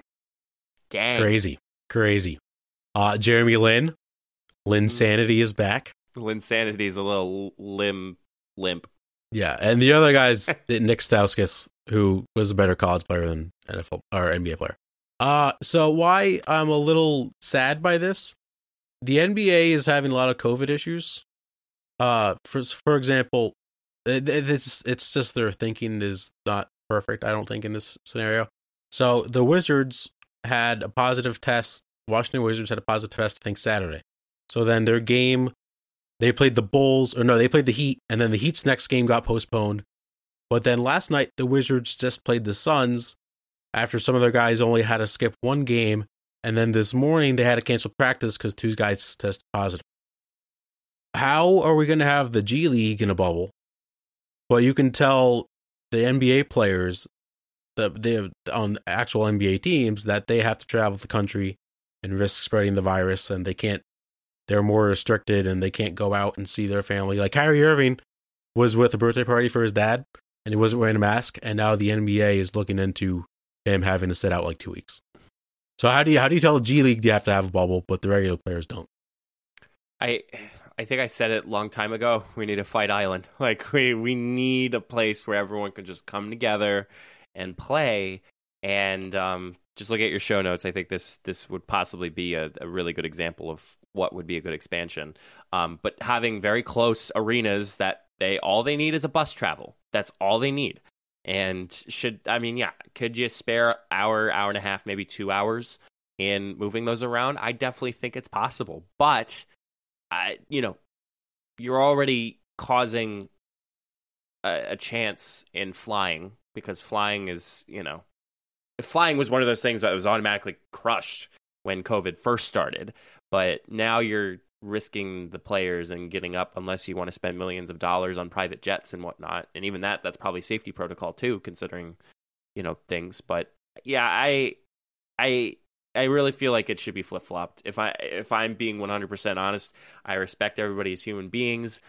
dang, crazy, crazy. Uh, Jeremy Lin, Lin Mm. Sanity is back. Linsanity is a little limb limp. Yeah, and the other guy's Nick Stauskas, who was a better college player than NFL or NBA player. Uh, so why I'm a little sad by this? The NBA is having a lot of COVID issues. Uh, for for example, it, it- it's it's just their thinking is not perfect. I don't think in this scenario. So the Wizards had a positive test. Washington Wizards had a positive test. I think Saturday. So then their game they played the Bulls, or no, they played the Heat, and then the Heat's next game got postponed. But then last night, the Wizards just played the Suns after some of their guys only had to skip one game. And then this morning, they had to cancel practice because two guys tested positive. How are we going to have the G League in a bubble? But you can tell the NBA players that they on actual NBA teams that they have to travel the country and risk spreading the virus, and they can't they're more restricted and they can't go out and see their family. Like Kyrie Irving was with a birthday party for his dad and he wasn't wearing a mask, and now the NBA is looking into him having to sit out like two weeks. So how do you how do you tell G League you have to have a bubble, but the regular players don't? I I think I said it a long time ago. We need a fight island. Like we we need a place where everyone can just come together and play. And um, just look at your show notes. I think this this would possibly be a, a really good example of what would be a good expansion. Um, but having very close arenas that they all they need is a bus travel. That's all they need. And should I mean, yeah, could you spare hour, hour and a half, maybe two hours in moving those around? I definitely think it's possible. But I, you know, you're already causing a, a chance in flying because flying is, you know, flying was one of those things that was automatically crushed when COVID first started. but now you're risking the players and getting up unless you want to spend millions of dollars on private jets and whatnot. And even that, that's probably safety protocol too, considering you know things. But yeah, I, I, I really feel like it should be flip flopped. If I if I'm being 100 percent honest, I respect everybody as human beings,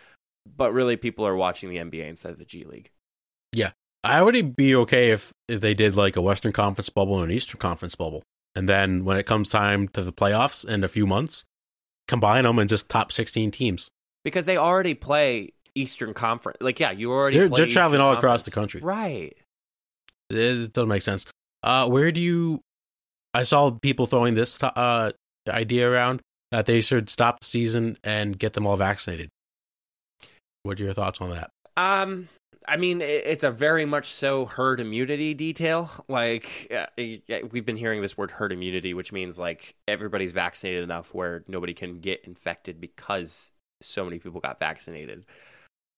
but really people are watching the NBA instead of the G League. Yeah, I would be okay if if they did like a Western Conference bubble and an Eastern Conference bubble, and then when it comes time to the playoffs in a few months, combine them and just top sixteen teams. because they already play Eastern Conference. Like, yeah, you already They're play they're traveling Eastern all across the country. right? It, it doesn't make sense. Uh, where do you? I saw people throwing this uh idea around that they should stop the season and get them all vaccinated. What are your thoughts on that? Um, I mean, it's a very much so herd immunity detail. Like, uh, we've been hearing this word herd immunity, which means like everybody's vaccinated enough where nobody can get infected because so many people got vaccinated.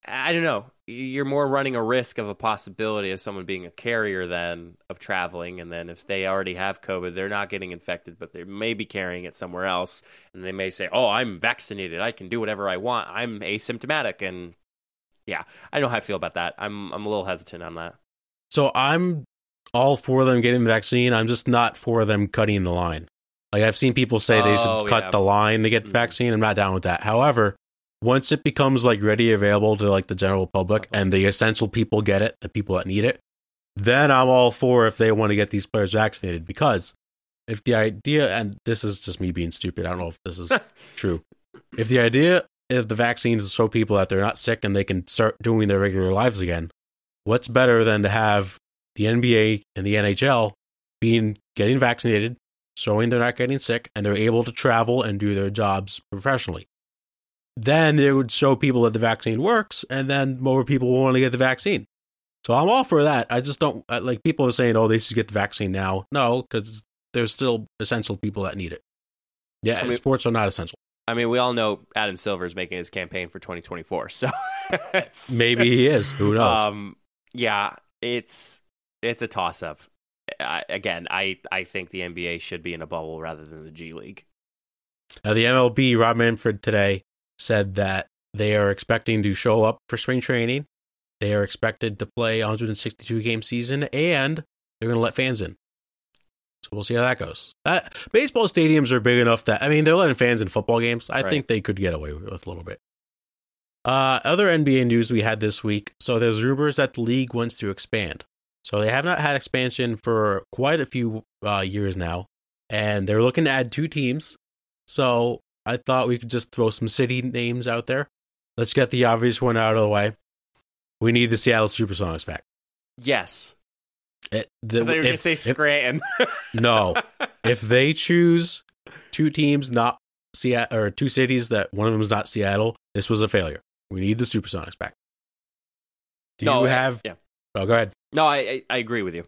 I don't know. You're more running a risk of a possibility of someone being a carrier than of traveling. And then if they already have COVID, they're not getting infected, but they may be carrying it somewhere else. And they may say, Oh, I'm vaccinated. I can do whatever I want. I'm asymptomatic. And yeah, I know how I feel about that. I'm, I'm a little hesitant on that. So I'm all for them getting the vaccine. I'm just not for them cutting the line. Like I've seen people say they Oh, should cut yeah. the line to get the Mhm. vaccine. I'm not down with that. However, once it becomes like ready available to like the general public and the essential people get it, the people that need it, then I'm all for if they want to get these players vaccinated because if the idea and this is just me being stupid, I don't know if this is true. If the idea if the vaccine is to show people that they're not sick and they can start doing their regular lives again, what's better than to have the NBA and the NHL being getting vaccinated, showing they're not getting sick, and they're able to travel and do their jobs professionally. Then it would show people that the vaccine works, and then more people will want to get the vaccine. So I'm all for that. I just don't like people are saying, "Oh, they should get the vaccine now." No, because there's still essential people that need it. Yeah, I mean- sports are not essential. I mean, we all know Adam Silver is making his campaign for 2024. So Maybe he is. Who knows? Um, yeah, it's it's a toss up. Again, I I think the NBA should be in a bubble rather than the G League. Now, the MLB, Rob Manfred today said that they are expecting to show up for spring training. They are expected to play 162 game season, and they're going to let fans in. So we'll see how that goes. Uh, baseball stadiums are big enough that I mean they're letting fans in football games. I Right. think they could get away with a little bit. Uh, other NBA news we had this week. So there's rumors that the league wants to expand. So they have not had expansion for quite a few uh, years now, and they're looking to add two teams. So I thought we could just throw some city names out there. Let's get the obvious one out of the way. We need the Seattle Supersonics back. Yes, It, I the, you were going to if- say if- Scranton. no, if they choose two teams, not Seattle, or two cities that one of them is not Seattle, this was a failure. We need the Supersonics back. Do no, you have? yeah. Oh, go ahead. No, I, I I agree with you.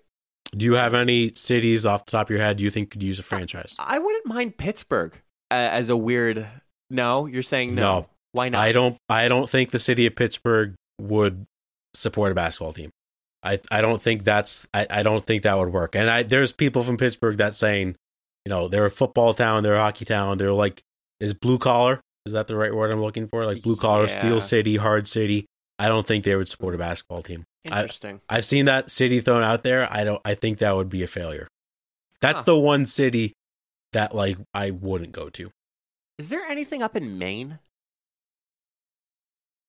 Do you have any cities off the top of your head you think could use a franchise? I wouldn't mind Pittsburgh uh, as a weird. No, you're saying no. No. Why not? I don't. I don't think the city of Pittsburgh would support a basketball team. I I don't think that's. I, I don't think that would work. And I there's people from Pittsburgh that saying, you know, they're a football town, they're a hockey town, they're like is blue collar. Is that the right word I'm looking for? Like blue collar, Yeah. steel city, hard city. I don't think they would support a basketball team. Interesting. I've seen that city thrown out there. I don't. I think that would be a failure. That's Huh. the one city that like I wouldn't go to. Is there anything up in Maine?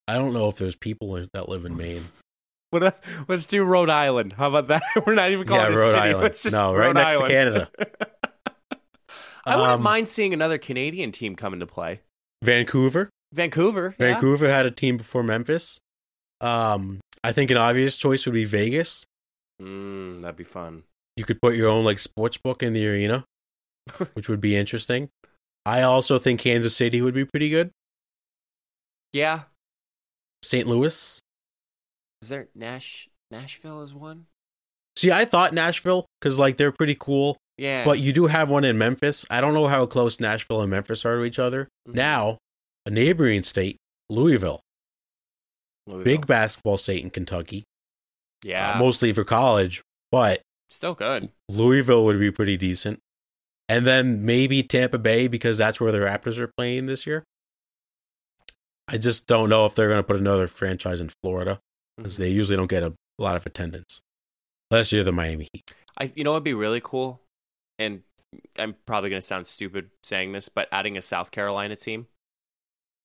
I don't know if there's people that live in Maine. What, uh, let's do Rhode Island. How about that? We're not even calling Yeah, it a Rhode city. Island. Just No, right Rhode next to Canada. I wouldn't Um, mind seeing another Canadian team come into play. Vancouver. Vancouver. yeah. Vancouver had a team before Memphis. Um, I think an obvious choice would be Vegas. Mm, that'd be fun. You could put your own like sports book in the arena, which would be interesting. I also think Kansas City would be pretty good. Yeah. St. Louis. Is there Nash? Nashville is one. See, I thought Nashville because like they're pretty cool, Yeah. but you do have one in Memphis. I don't know how close Nashville and Memphis are to each other. Mhm. Now, a neighboring state, Louisville, Louisville. big basketball state in Kentucky, Yeah. uh, mostly for college, but Still good. Louisville would be pretty decent. and then maybe Tampa Bay because that's where the Raptors are playing this year. I just don't know if they're going to put another franchise in Florida because Mm-hmm. they usually don't get a lot of attendance. Last you're the Miami Heat. I, you know, it'd be really cool, and I'm probably going to sound stupid saying this, but adding a South Carolina team,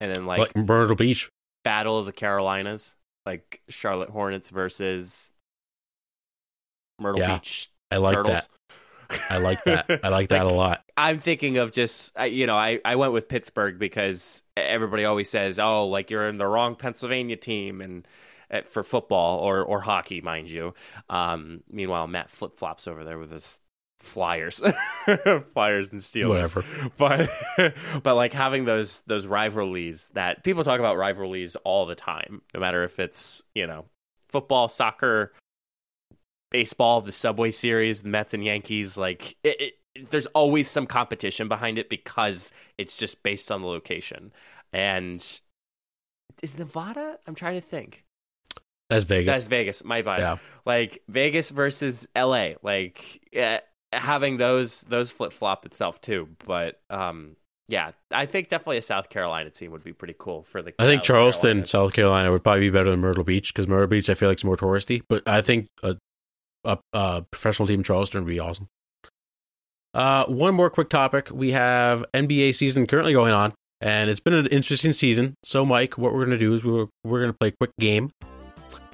and then like Like Myrtle Beach. Battle of the Carolinas, like Charlotte Hornets versus Myrtle Yeah, Beach I like Turtles. that. I like that. I like that a lot. I'm thinking of just, you know, I, I went with Pittsburgh because everybody always says, oh, like you're in the wrong Pennsylvania team and uh, for football or, or hockey, mind you. Um, meanwhile, Matt flip flops over there with his Flyers, Flyers and Steelers. Whatever. But but like having those those rivalries that people talk about rivalries all the time, no matter if it's you know football, soccer, baseball, the Subway Series, the Mets and Yankees. Like it, it, there's always some competition behind it because it's just based on the location. And is Nevada? I'm trying to think. That's Vegas. That's Vegas. My vibe. Yeah. Like Vegas versus LA. Like yeah, having those those flip flop itself too. But um, yeah, I think definitely a South Carolina team would be pretty cool for the. I think South Charleston. South Carolina would probably be better than Myrtle Beach because Myrtle Beach, I feel like, is more touristy. But I think a, a, a professional team in Charleston would be awesome. Uh, one more quick topic. We have NBA season currently going on, and it's been an interesting season. So, Mike, what we're going to do is we're, we're going to play a quick game.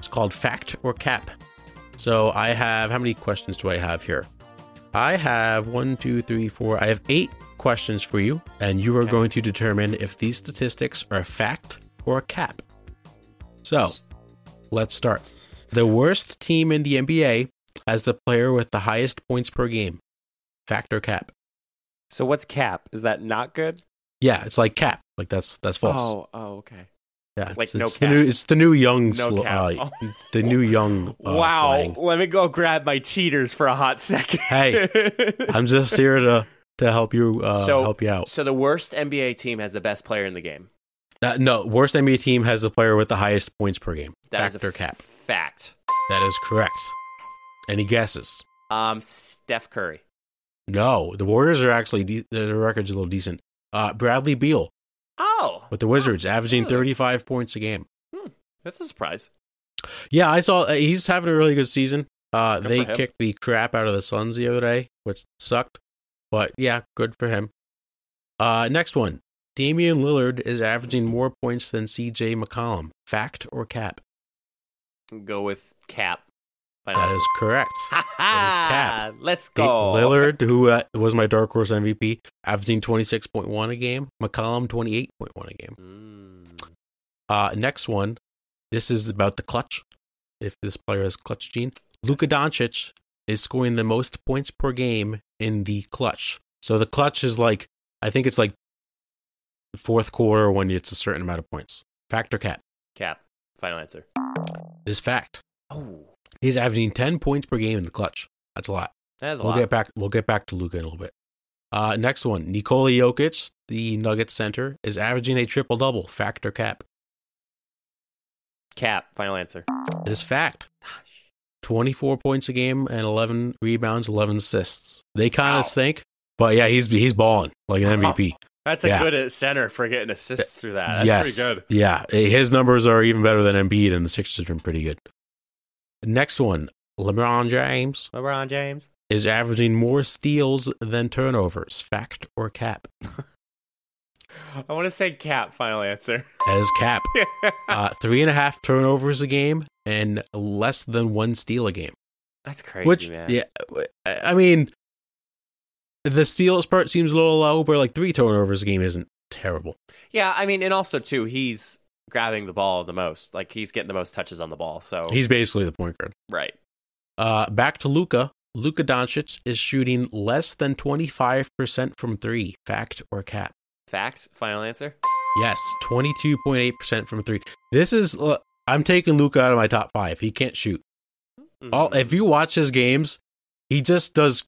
It's called Fact or Cap. So, I have, how many questions do I have here? I have one, two, three, four. I have eight questions for you, and you are Okay. going to determine if these statistics are a fact or a cap. So, let's start. The worst team in the NBA has the player with the highest points per game. Fact or cap? So what's cap? Is that not good? Yeah, it's like cap. Like that's that's false. Oh, oh, okay. Yeah, like it's, no it's the cap. new it's the new young No sl- uh, the new young uh, wow. slang. Let me go grab my cheaters for a hot second. Hey, I'm just here to to help you uh, So- help you out. so the worst NBA team has the best player in the game. Uh, no, worst NBA team has the player with the highest points per game. That is Fact a or cap? Fact. That is correct. Any guesses? Um, Steph Curry. No, the Warriors are actually de- their record's a little decent. Uh, Bradley Beal Oh, with the Wizards, averaging really? 35 points a game. that's a surprise. Yeah, I saw uh, he's having a really good season. Uh, Good they kicked the crap out of the Suns the other day, which sucked. But yeah, good for him. Uh, next one. Damian Lillard is averaging more points than CJ McCollum. Fact or cap? Go with Cap. That is correct. Ha Let's Da- go. Lillard, who uh, was my dark horse MVP, averaging 26.1 a game. McCollum, 28.1 a game. Mm. Uh, next one. This is about the clutch. If this player has clutch gene, Luka Doncic is scoring the most points per game in the clutch. So the clutch is like, I think it's like fourth quarter when it's a certain amount of points. Fact or cap? Cap. Final answer. Is fact. Oh, He's averaging 10 points per game in the clutch. That's a lot. that is a we'll lot. get back. We'll get back to Luka in a little bit. Uh, next one, Nikola Jokic, the Nuggets center, is averaging a triple double. Factor cap? Cap. Final answer. It is fact. 24 points a game and 11 rebounds, 11 assists. They kind of stink, but yeah, he's he's balling like an MVP. That's a Yeah. good center for getting assists through that. That's yes, pretty good. Yeah, his numbers are even better than Embiid, and the Sixers have been pretty good. Next one, LeBron James LeBron James. is averaging more steals than turnovers. Fact or cap? I want to say cap. Final answer. That is cap. uh, three and a half turnovers a game and less than one steal a game. That's crazy, Which, man. yeah, I mean, the steals part seems a little low, but like three turnovers a game isn't terrible. Yeah, I mean, and also too, he's grabbing the ball the most. Like he's getting the most touches on the ball. So He's basically the point guard. right. Uh, back to Luca. Luka Doncic is shooting less than 25% from three. Fact or cap? Fact. Final answer. Yes, 22.8% from three. This is, uh, I'm taking Luka out of my top five. He can't shoot. All, Mhm. if you watch his games, he just does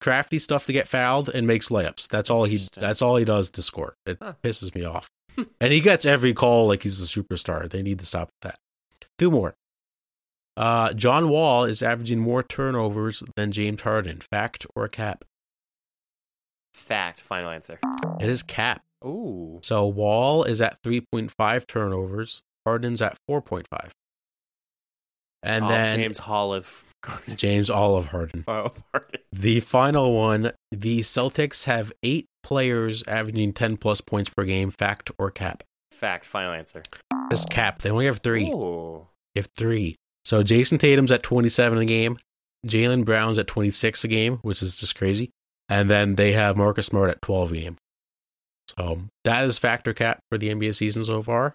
crafty stuff to get fouled and makes layups. That's all he. That's all he does to score. It Huh. pisses me off. and he gets every call like he's a superstar. They need to stop that. Two more. Uh, John Wall is averaging more turnovers than James Harden. Fact or cap? Fact. Final answer. It is Cap. Ooh. So Wall is at 3.5 turnovers. Harden's at 4.5. And Oh, then James Olive. James Olive Harden. oh, pardon. The final one, the Celtics have eight players averaging 10 plus points per game, fact or cap. Fact. Final answer. This cap, they only have three. Ooh. They have three. So Jayson Tatum's at 27 a game, Jaylen Brown's at 26 a game, which is just crazy. And then they have Marcus Smart at 12 a game. So that is factor cap for the NBA season so far.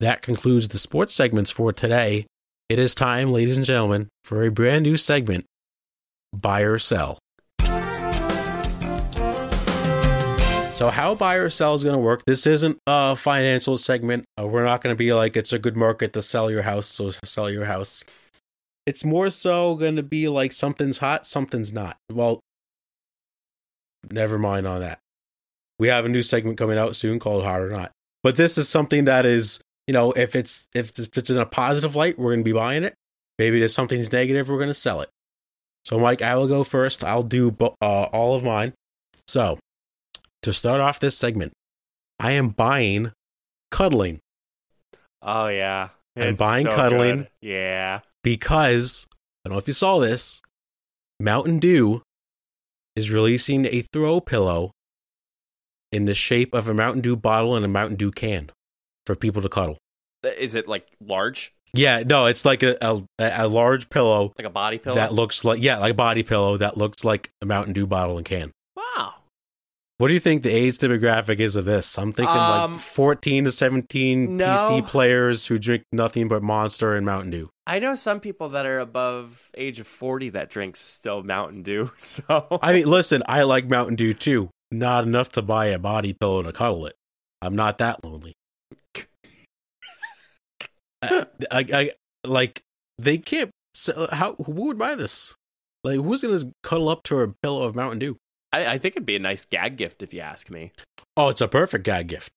That concludes the sports segments for today. It is time, ladies and gentlemen, for a brand new segment Buy or Sell. So, how buy or sell is going to work? This isn't a financial segment. Uh, we're not going to be like it's a good market to sell your house, so sell your house. It's more so going to be like something's hot, something's not. Well, never mind on that. We have a new segment coming out soon called Hot or Not. But this is something that is, you know, if it's if it's in a positive light, we're going to be buying it. Maybe if something's negative, we're going to sell it. So, Mike, I will go first. I'll do uh, all of mine. So, to start off this segment, I am buying cuddling Oh yeah. I'm buying so cuddling. good. Yeah. because I don't know if you saw this. Mountain Dew is releasing a throw pillow in the shape of a Mountain Dew bottle and a Mountain Dew can for people to cuddle. Is it like large, Yeah, no, it's like a a, a large pillow like a body pillow? that looks like yeah, like a body pillow that looks like a Mountain Dew bottle and can. What do you think the age demographic is of this? I'm thinking Um, like 14 to 17 no. PC players who drink nothing but Monster and Mountain Dew. I know some people that are above age of forty that drinks still Mountain Dew. So I mean, listen, I like Mountain Dew too. Not enough to buy a body pillow to cuddle it. I'm not that lonely. I, I, I like they can't. Sell, how who would buy this? Like, who's gonna cuddle up to a pillow of Mountain Dew? I, I think it'd be a nice gag gift if you ask me. Oh, it's a perfect gag gift.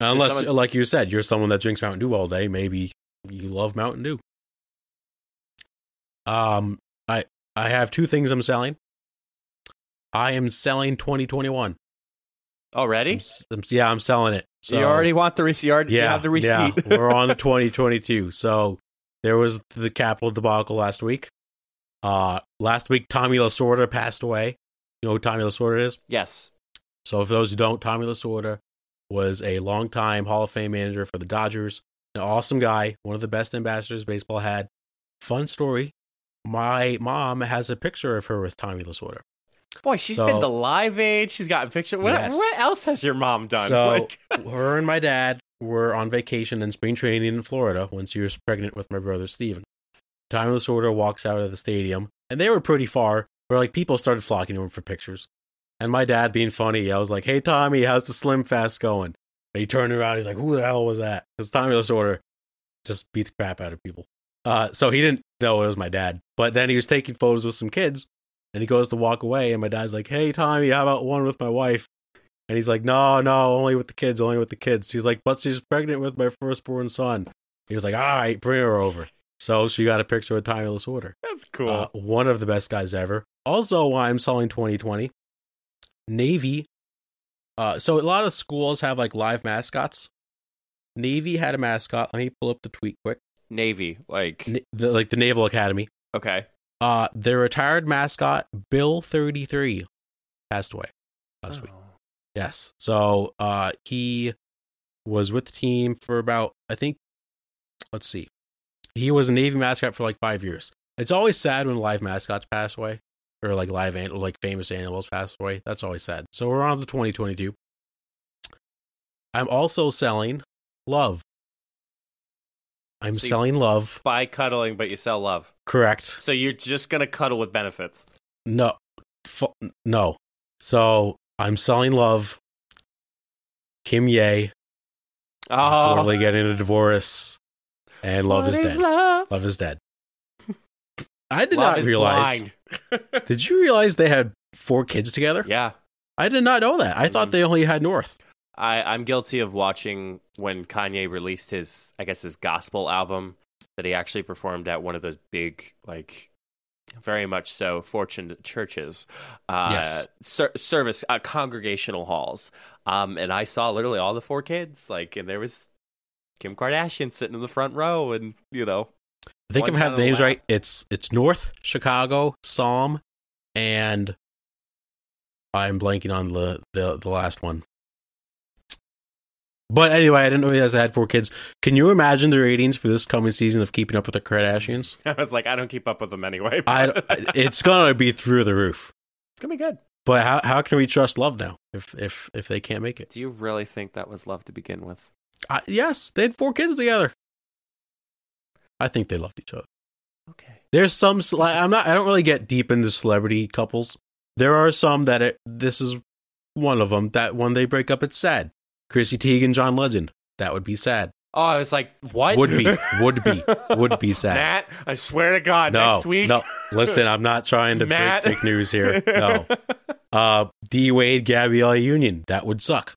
Unless, someone- like you said, you're someone that drinks Mountain Dew all day. Maybe you love Mountain Dew. Um, I I have two things I'm selling. I am selling 2021. I'm, Already? s- I'm- yeah, I'm selling it. So, you already want the receipt? Already yeah, have the receipt? yeah, we're on to 2022. So there was the Capitol debacle last week. Uh, last week Tommy Lasorda passed away. You know who Tommy Lasorda is? yes. So, for those who don't, Tommy Lasorda was a longtime Hall of Fame manager for the Dodgers. An awesome guy, one of the best ambassadors baseball had. Fun story. My mom has a picture of her with Tommy Lasorda. Boy, she's So- been the live age. She's got a picture. What, Yes. what else has your mom done? So, Like- her and my dad were on vacation in spring training in Florida when she was pregnant with my brother Steven. Tommy Lasorda walks out of the stadium, and they were pretty far, where like people started flocking to him for pictures. And my dad, being funny, I was like, "Hey Tommy, how's the Slim Fast going?" And he turned around, he's like, "Who the hell was that?" Because Tommy Lasorda just beat the crap out of people. Uh, so he didn't know it was my dad. But then he was taking photos with some kids, and he goes to walk away, and my dad's like, "Hey Tommy, how about one with my wife?" And he's like, "No, no, only with the kids, only with the kids." He's like, "But she's pregnant with my firstborn son." He was like, "All right, bring her over." So she got a picture of Tommy Lasorda. That's cool. Uh, one of the best guys ever. Also, why I'm selling 2020. Navy. Uh, so a lot of schools have like live mascots. Navy had a mascot. Let me pull up the tweet quick. Navy, like N- the, like the Naval Academy. okay. Uh, their retired mascot, Bill 33, passed away last week. Yes. So uh, he was with the team for about, I think, let's see. He was a Navy mascot for like five years. It's always sad when live mascots pass away or like live an- like famous animals pass away. That's always sad. So we're on to 2022. I'm also selling love. I'm So selling love. by cuddling, but you sell love. Correct. So you're just gonna cuddle with benefits. No, F- no. So I'm selling love. Kimye Oh, reportedly getting a divorce, and love What is dead. Love, Love is dead. I did Love not realize. Did you realize they had four kids together? yeah, I did not know that. I thought Mhm. they only had North. I I'm guilty of watching when Kanye released his I guess his gospel album that he actually performed at one of those big like very much so fortune churches uh Yes. ser- service uh, congregational halls um and i saw literally all the four kids like and there was kim kardashian sitting in the front row and you know I think if I have the names left. right, it's it's North Chicago, Psalm, and I'm blanking on the the, the last one. But anyway, I didn't know you guys had four kids. Can you imagine the ratings for this coming season of Keeping Up with the Kardashians? i was like i don't keep up with them anyway I, it's gonna be through the roof. it's gonna be good But how how can we trust love now if if if they can't make it? do you really think that was love to begin with I, yes, they had four kids together. I think they loved each other. okay There's some like, I'm not I don't really get deep into celebrity couples. There are some that it, this is one of them that when they break up it's sad. Chrissy Teigen, and John Legend. That would be sad. oh i was like what Would be would be would be sad. matt i swear to god no, next week no. Listen, I'm not trying to Matt. break fake news here. No. Uh, D Wade, Gabrielle Union. That would suck.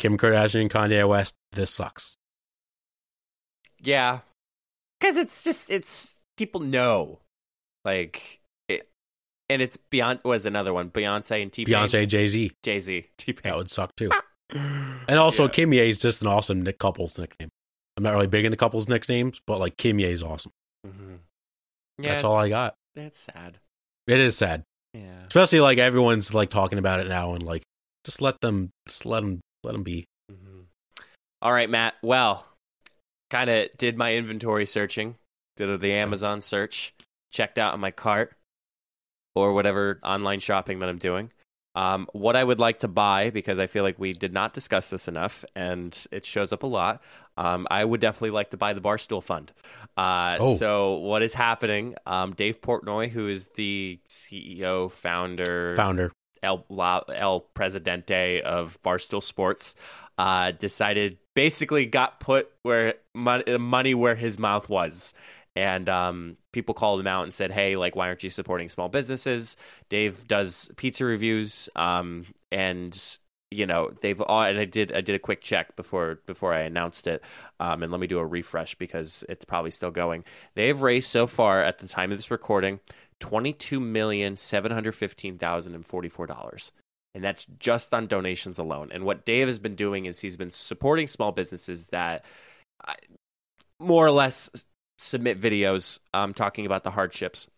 Kim Kardashian, and Kanye West. This sucks. Yeah, because it's just it's people know, like it, and it's beyond was another one Beyonce and T Beyonce, Jay Z. Jay Z T That would suck too. And also, Yeah. Kimye is just an awesome Nick couples nickname. I'm not really big into couples nicknames, but like Kimye is awesome. Mhm. That's all I got. That's sad. It is sad, Yeah. especially like everyone's like talking about it now, and like just let them, just let them, let them be. Mhm. All right, Matt. Well, kind of did my inventory searching, did the Amazon search, checked out on my cart or whatever online shopping that I'm doing. Um, what I would like to buy, because I feel like we did not discuss this enough and it shows up a lot. Um, I would definitely like to buy the Barstool Fund. Uh, Oh. So, what is happening? Um, Dave Portnoy, who is the CEO, founder, Founder, El, La, El Presidente of Barstool Sports, uh, decided basically got put where money, money where his mouth was. And um, people called him out and said, "Hey, like, why aren't you supporting small businesses?" Dave does pizza reviews, um, and you know they've all. And I did I did a quick check before before I announced it, um, and let me do a refresh because it's probably still going. They've raised so far at the time of this recording twenty-two million seven hundred fifteen thousand and forty-four dollars, and that's just on donations alone. And what Dave has been doing is he's been supporting small businesses that, more or less, submit videos um, talking about the hardships.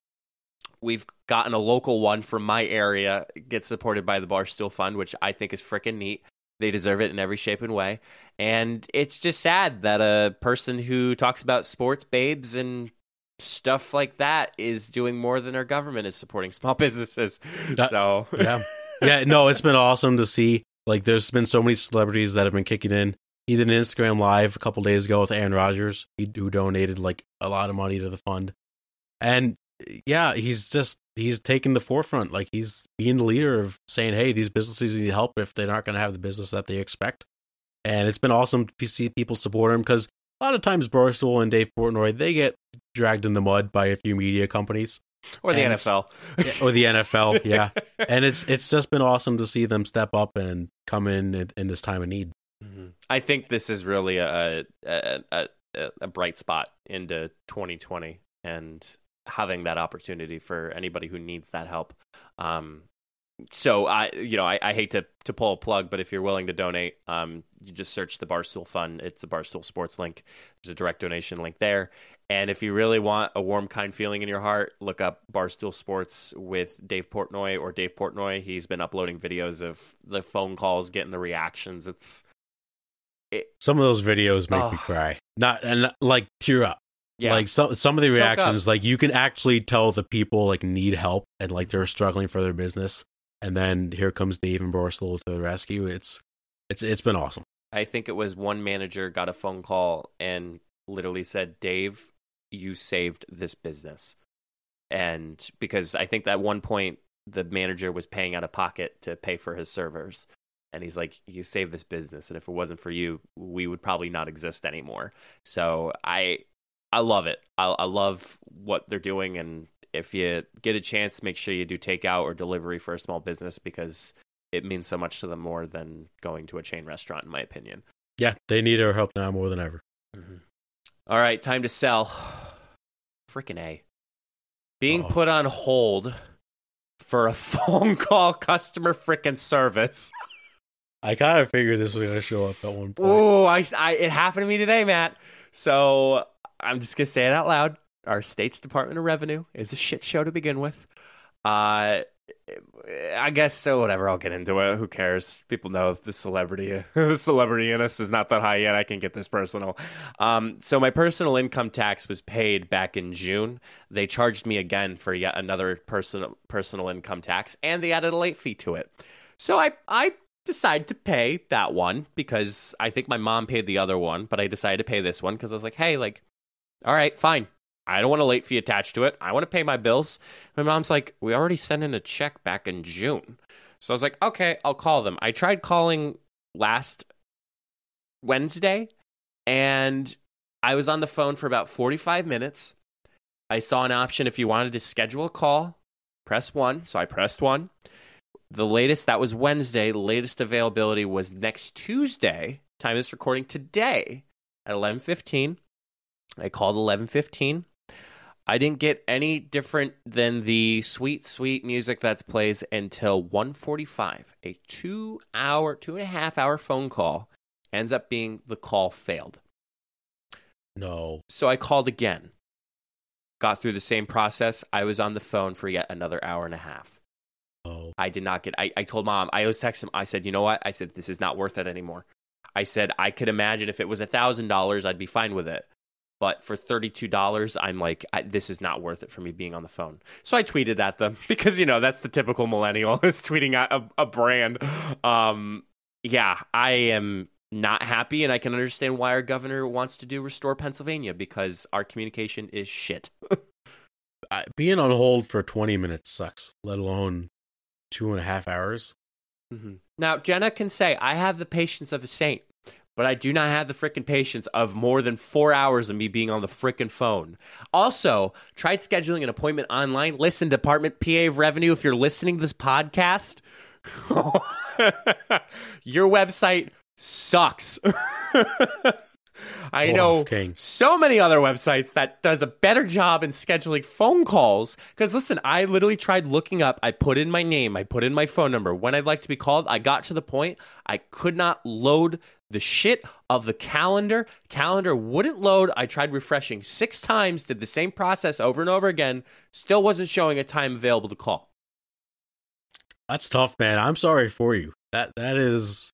We've gotten a local one from my area, gets supported by the Barstool Fund, which I think is freaking neat. They deserve it in every shape and way. And it's just sad that a person who talks about sports, babes, and stuff like that is doing more than our government is supporting small businesses. That- so yeah, yeah. No, it's been awesome to see. Like, there's been so many celebrities that have been kicking in. He did an Instagram live a couple days ago with Aaron Rodgers, who donated like a lot of money to the fund. And yeah, he's just he's taking the forefront. Like he's being the leader of saying, "Hey, these businesses need help if they're not going to have the business that they expect." And it's been awesome to see people support him because a lot of times Barstool and Dave Portnoy they get dragged in the mud by a few media companies or the And- NFL. or the NFL. Yeah, and it's it's just been awesome to see them step up and come in in, in this time of need. Mhm. I think this is really a a, a a a bright spot into 2020 and having that opportunity for anybody who needs that help. Um, so I, you know, I, I hate to to pull a plug, but if you're willing to donate, um, you just search the Barstool Fund. It's a Barstool Sports link. There's a direct donation link there. And if you really want a warm, kind feeling in your heart, look up Barstool Sports with Dave Portnoy or Dave Portnoy. He's been uploading videos of the phone calls, getting the reactions. It's Some of those videos make me Oh. cry, not and like tear up. yeah, Like some some of the reactions, like you can actually tell the people like need help and like they're mm-hmm. struggling for their business, and then here comes Dave and Barstool to the rescue. It's it's it's been awesome. I think it was one manager got a phone call and literally said, "Dave, you saved this business." And because I think that one point the manager was paying out of pocket to pay for his servers, and he's like, "You saved this business, and if it wasn't for you, we would probably not exist anymore." So I, I love it. I, I love what they're doing, and if you get a chance, make sure you do takeout or delivery for a small business because it means so much to them more than going to a chain restaurant, in my opinion. Yeah, they need our help now more than ever. Mm-hmm. All right, time to sell. Freaking A. being Oh. put on hold for a phone call customer freaking service. I kind of figured this was gonna show up at one point. Oh, I, I, it happened to me today, Matt. So I'm just gonna say it out loud. Our state's Department of Revenue is a shit show to begin with. Uh, I guess so. Whatever. I'll get into it. Who cares? People know the celebrity, the celebrity in us is not that high yet. I can get this personal. Um, so my personal income tax was paid back in June. They charged me again for yet another personal personal income tax, and they added a late fee to it. So I I decided to pay that one because I think my mom paid the other one, but I decided to pay this one because I was like, hey, like, all right, fine. I don't want a late fee attached to it. I want to pay my bills. My mom's like, we already sent in a check back in June. So I was like, okay, I'll call them. I tried calling last Wednesday and I was on the phone for about 45 minutes. I saw an option if you wanted to schedule a call, press one. So I pressed one. The latest, that was Wednesday. The latest availability was next Tuesday. Time this recording today at 11:15. I called 11:15. I didn't get any different than the sweet, sweet music that plays until 1:45. A two-hour, two and a half hour phone call ends up being the call failed. No. So I called again. Got through the same process. I was on the phone for yet another hour and a half. Oh. I did not get. I, I told mom. I always text him. I said, you know what? I said this is not worth it anymore. I said I could imagine if it was a thousand dollars, I'd be fine with it. But for thirty two dollars, I'm like, I, this is not worth it for me being on the phone. So I tweeted at them because you know that's the typical millennial is tweeting at a, a brand. Um, yeah, I am not happy, and I can understand why our governor wants to do restore Pennsylvania because our communication is shit. Being on hold for 20 minutes sucks, let alone two and a half hours. Mhm. Now, Jenna can say, I have the patience of a saint, but I do not have the freaking patience of more than four hours of me being on the freaking phone. Also, tried scheduling an appointment online. Listen, Department PA of Revenue, if you're listening to this podcast, your website sucks. I know King. so many other websites that does a better job in scheduling phone calls. Because listen, I literally tried looking up. I put in my name, I put in my phone number, when I'd like to be called. I got to the point I could not load the shit of the calendar. Calendar wouldn't load. I tried refreshing six times, did the same process over and over again. Still wasn't showing a time available to call. That's tough, man. I'm sorry for you. That that is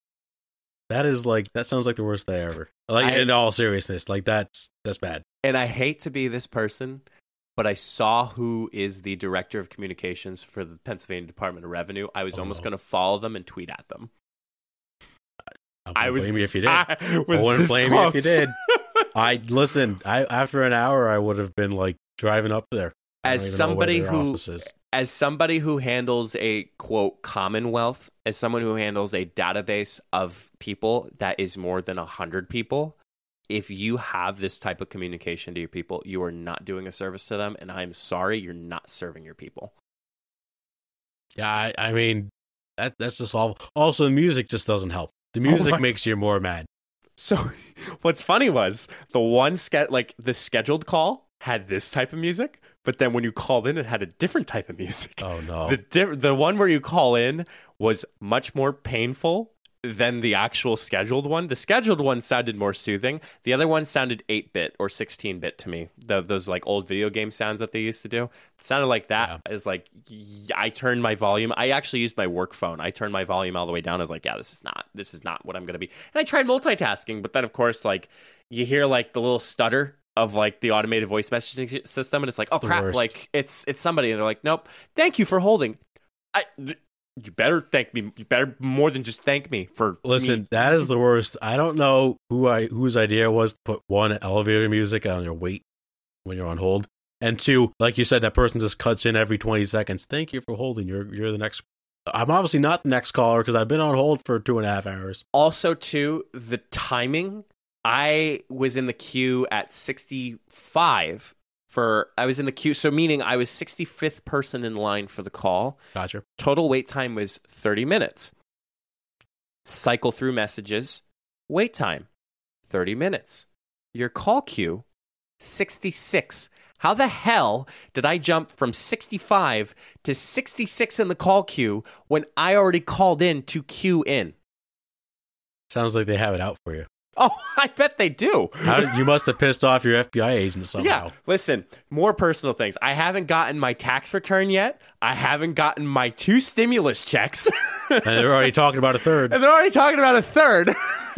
that is like that sounds like the worst day ever. Like I- in all seriousness, like that's that's bad. And I hate to be this person, but I saw who is the director of communications for the Pennsylvania Department of Revenue. I was Oh, almost going to follow them and tweet at them. I I wouldn't was blame you if you did. I I wouldn't blame you if you did. I listen. I after an hour, I would have been like driving up there. As even know where somebody who as somebody who handles a quote commonwealth, as someone who handles a database of people that is more than a hundred people, if you have this type of communication to your people, you are not doing a service to them, and I'm sorry, you're not serving your people. Yeah, I, I mean that that's just all. Also, the music just doesn't help. The music Oh makes you more mad. So, what's funny was the one ske- like the scheduled call had this type of music, but then when you called in, it had a different type of music. Oh no! The di- the one where you call in was much more painful than the actual scheduled one. The scheduled one sounded more soothing. The other one sounded 8-bit or 16-bit to me. The, those like old video game sounds that they used to do. It sounded like that. It's like I turned my volume. I actually used my work phone. I turned my volume all the way down. I was like, yeah, this is not this is not what I'm going to be. And I tried multitasking, but then of course like you hear like the little stutter of like the automated voice messaging system and it's like, "Oh crap, worst. like it's it's somebody." And they're like, "Nope. Thank you for holding." I th- you better thank me. You better more than just thank me for Listen, me. that is the worst. I don't know who I whose idea was to put one elevator music on your wait when you're on hold, and two, like you said, that person just cuts in every twenty seconds. Thank you for holding. You're you're the next. I'm obviously not the next caller because I've been on hold for two and a half hours. Also, too, the timing. I was in the queue at 65 for I was in the queue, so meaning I was 65th person in line for the call. Gotcha. Total wait time was 30 minutes. Cycle through messages, wait time 30 minutes. Your call queue 66. How the hell did I jump from 65 to 66 in the call queue when I already called in to queue in? Sounds like they have it out for you. Oh, I bet they do. How you must have pissed off your FBI agent somehow. Yeah. Listen, more personal things. I haven't gotten my tax return yet. I haven't gotten my two stimulus checks. and they're already talking about a third. and they're already talking about a third.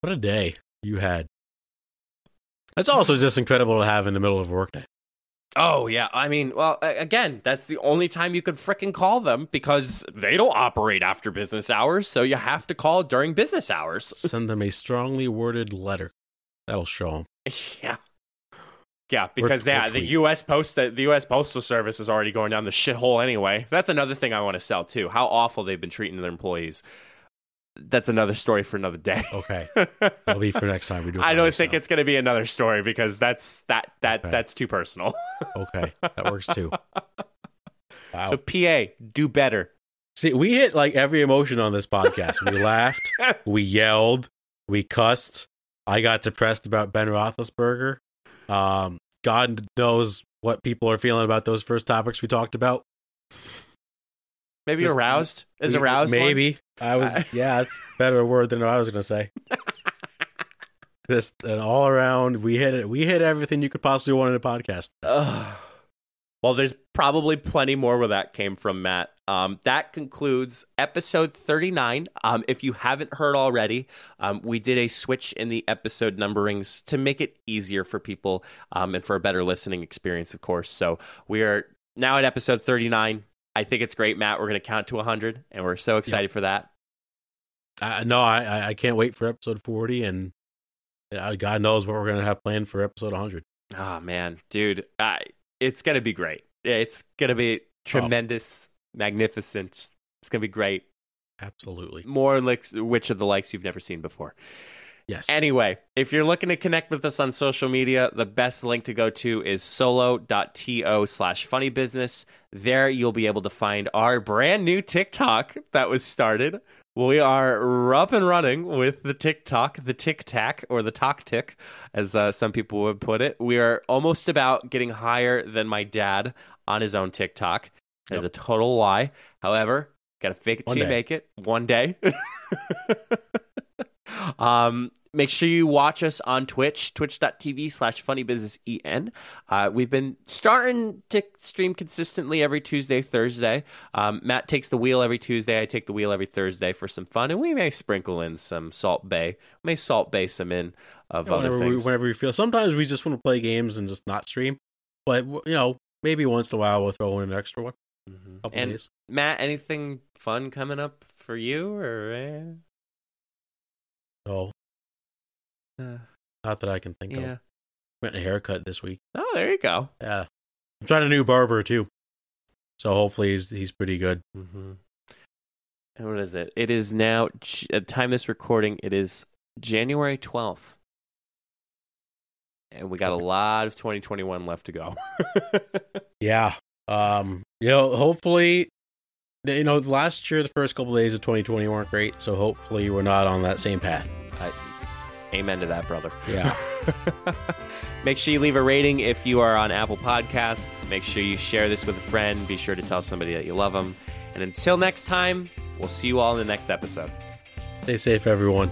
what a day you had. That's also just incredible to have in the middle of a workday. Oh yeah, I mean, well, again, that's the only time you could fricking call them because they don't operate after business hours, so you have to call during business hours. Send them a strongly worded letter. That'll show them. Yeah. Yeah, because yeah, the U.S. Post, the, the U.S. Postal Service is already going down the shithole anyway. That's another thing I want to sell too. How awful they've been treating their employees that's another story for another day. Okay, that'll be for next time we do. I don't think it's going to be another story because that's that that okay. that's too personal. okay, that works too. Wow. So PA, do better. See, we hit like every emotion on this podcast. We laughed, we yelled, we cussed. I got depressed about Ben Roethlisberger. Um, God knows what people are feeling about those first topics we talked about. Maybe Just, aroused is aroused. Maybe one? I was. yeah, it's better word than what I was going to say. Just an all around. We hit it. We hit everything you could possibly want in a podcast. Well, there's probably plenty more where that came from, Matt. Um, that concludes episode 39. Um, if you haven't heard already, um, we did a switch in the episode numberings to make it easier for people um, and for a better listening experience, of course. So we are now at episode 39. I think it's great, Matt. We're going to count to 100, and we're so excited for that. Uh, no, I I can't wait for episode 40, and uh, God knows what we're going to have planned for episode 100. Oh man, dude, uh, it's going to be great. It's going to be tremendous, oh. magnificent. It's going to be great. Absolutely. More like which of the likes you've never seen before. Yes. Anyway, if you're looking to connect with us on social media, the best link to go to is solo.to slash funny business. There you'll be able to find our brand new TikTok that was started. We are up and running with the TikTok, the Tic Tac, or the Talk Tick, as uh, some people would put it. We are almost about getting higher than my dad on his own TikTok. It's yep. a total lie. However, gotta fake it till you make it. One day. um, Make sure you watch us on Twitch, twitch.tv slash funnybusinessen. Uh, we've been starting to stream consistently every Tuesday, Thursday. Um, Matt takes the wheel every Tuesday. I take the wheel every Thursday for some fun. And we may sprinkle in some Salt Bae. We may Salt Bae some in of yeah, other things. We, whenever we feel. Sometimes we just want to play games and just not stream. But, you know, maybe once in a while we'll throw in an extra one. Mm-hmm. And days. Matt, anything fun coming up for you? or? No. Uh, Not that I can think yeah. of. Went a haircut this week. Oh, there you go. Yeah, I'm trying a new barber too, so hopefully he's he's pretty good. Mm-hmm. And what is it? It is now at time this recording. It is January 12th, and we got a lot of 2021 left to go. yeah. Um. You know, hopefully you know, last year the first couple of days of 2020 weren't great, so hopefully we're not on that same path. I, Amen to that, brother. Yeah. Make sure you leave a rating if you are on Apple Podcasts. Make sure you share this with a friend. Be sure to tell somebody that you love them. And until next time, we'll see you all in the next episode. Stay safe, everyone.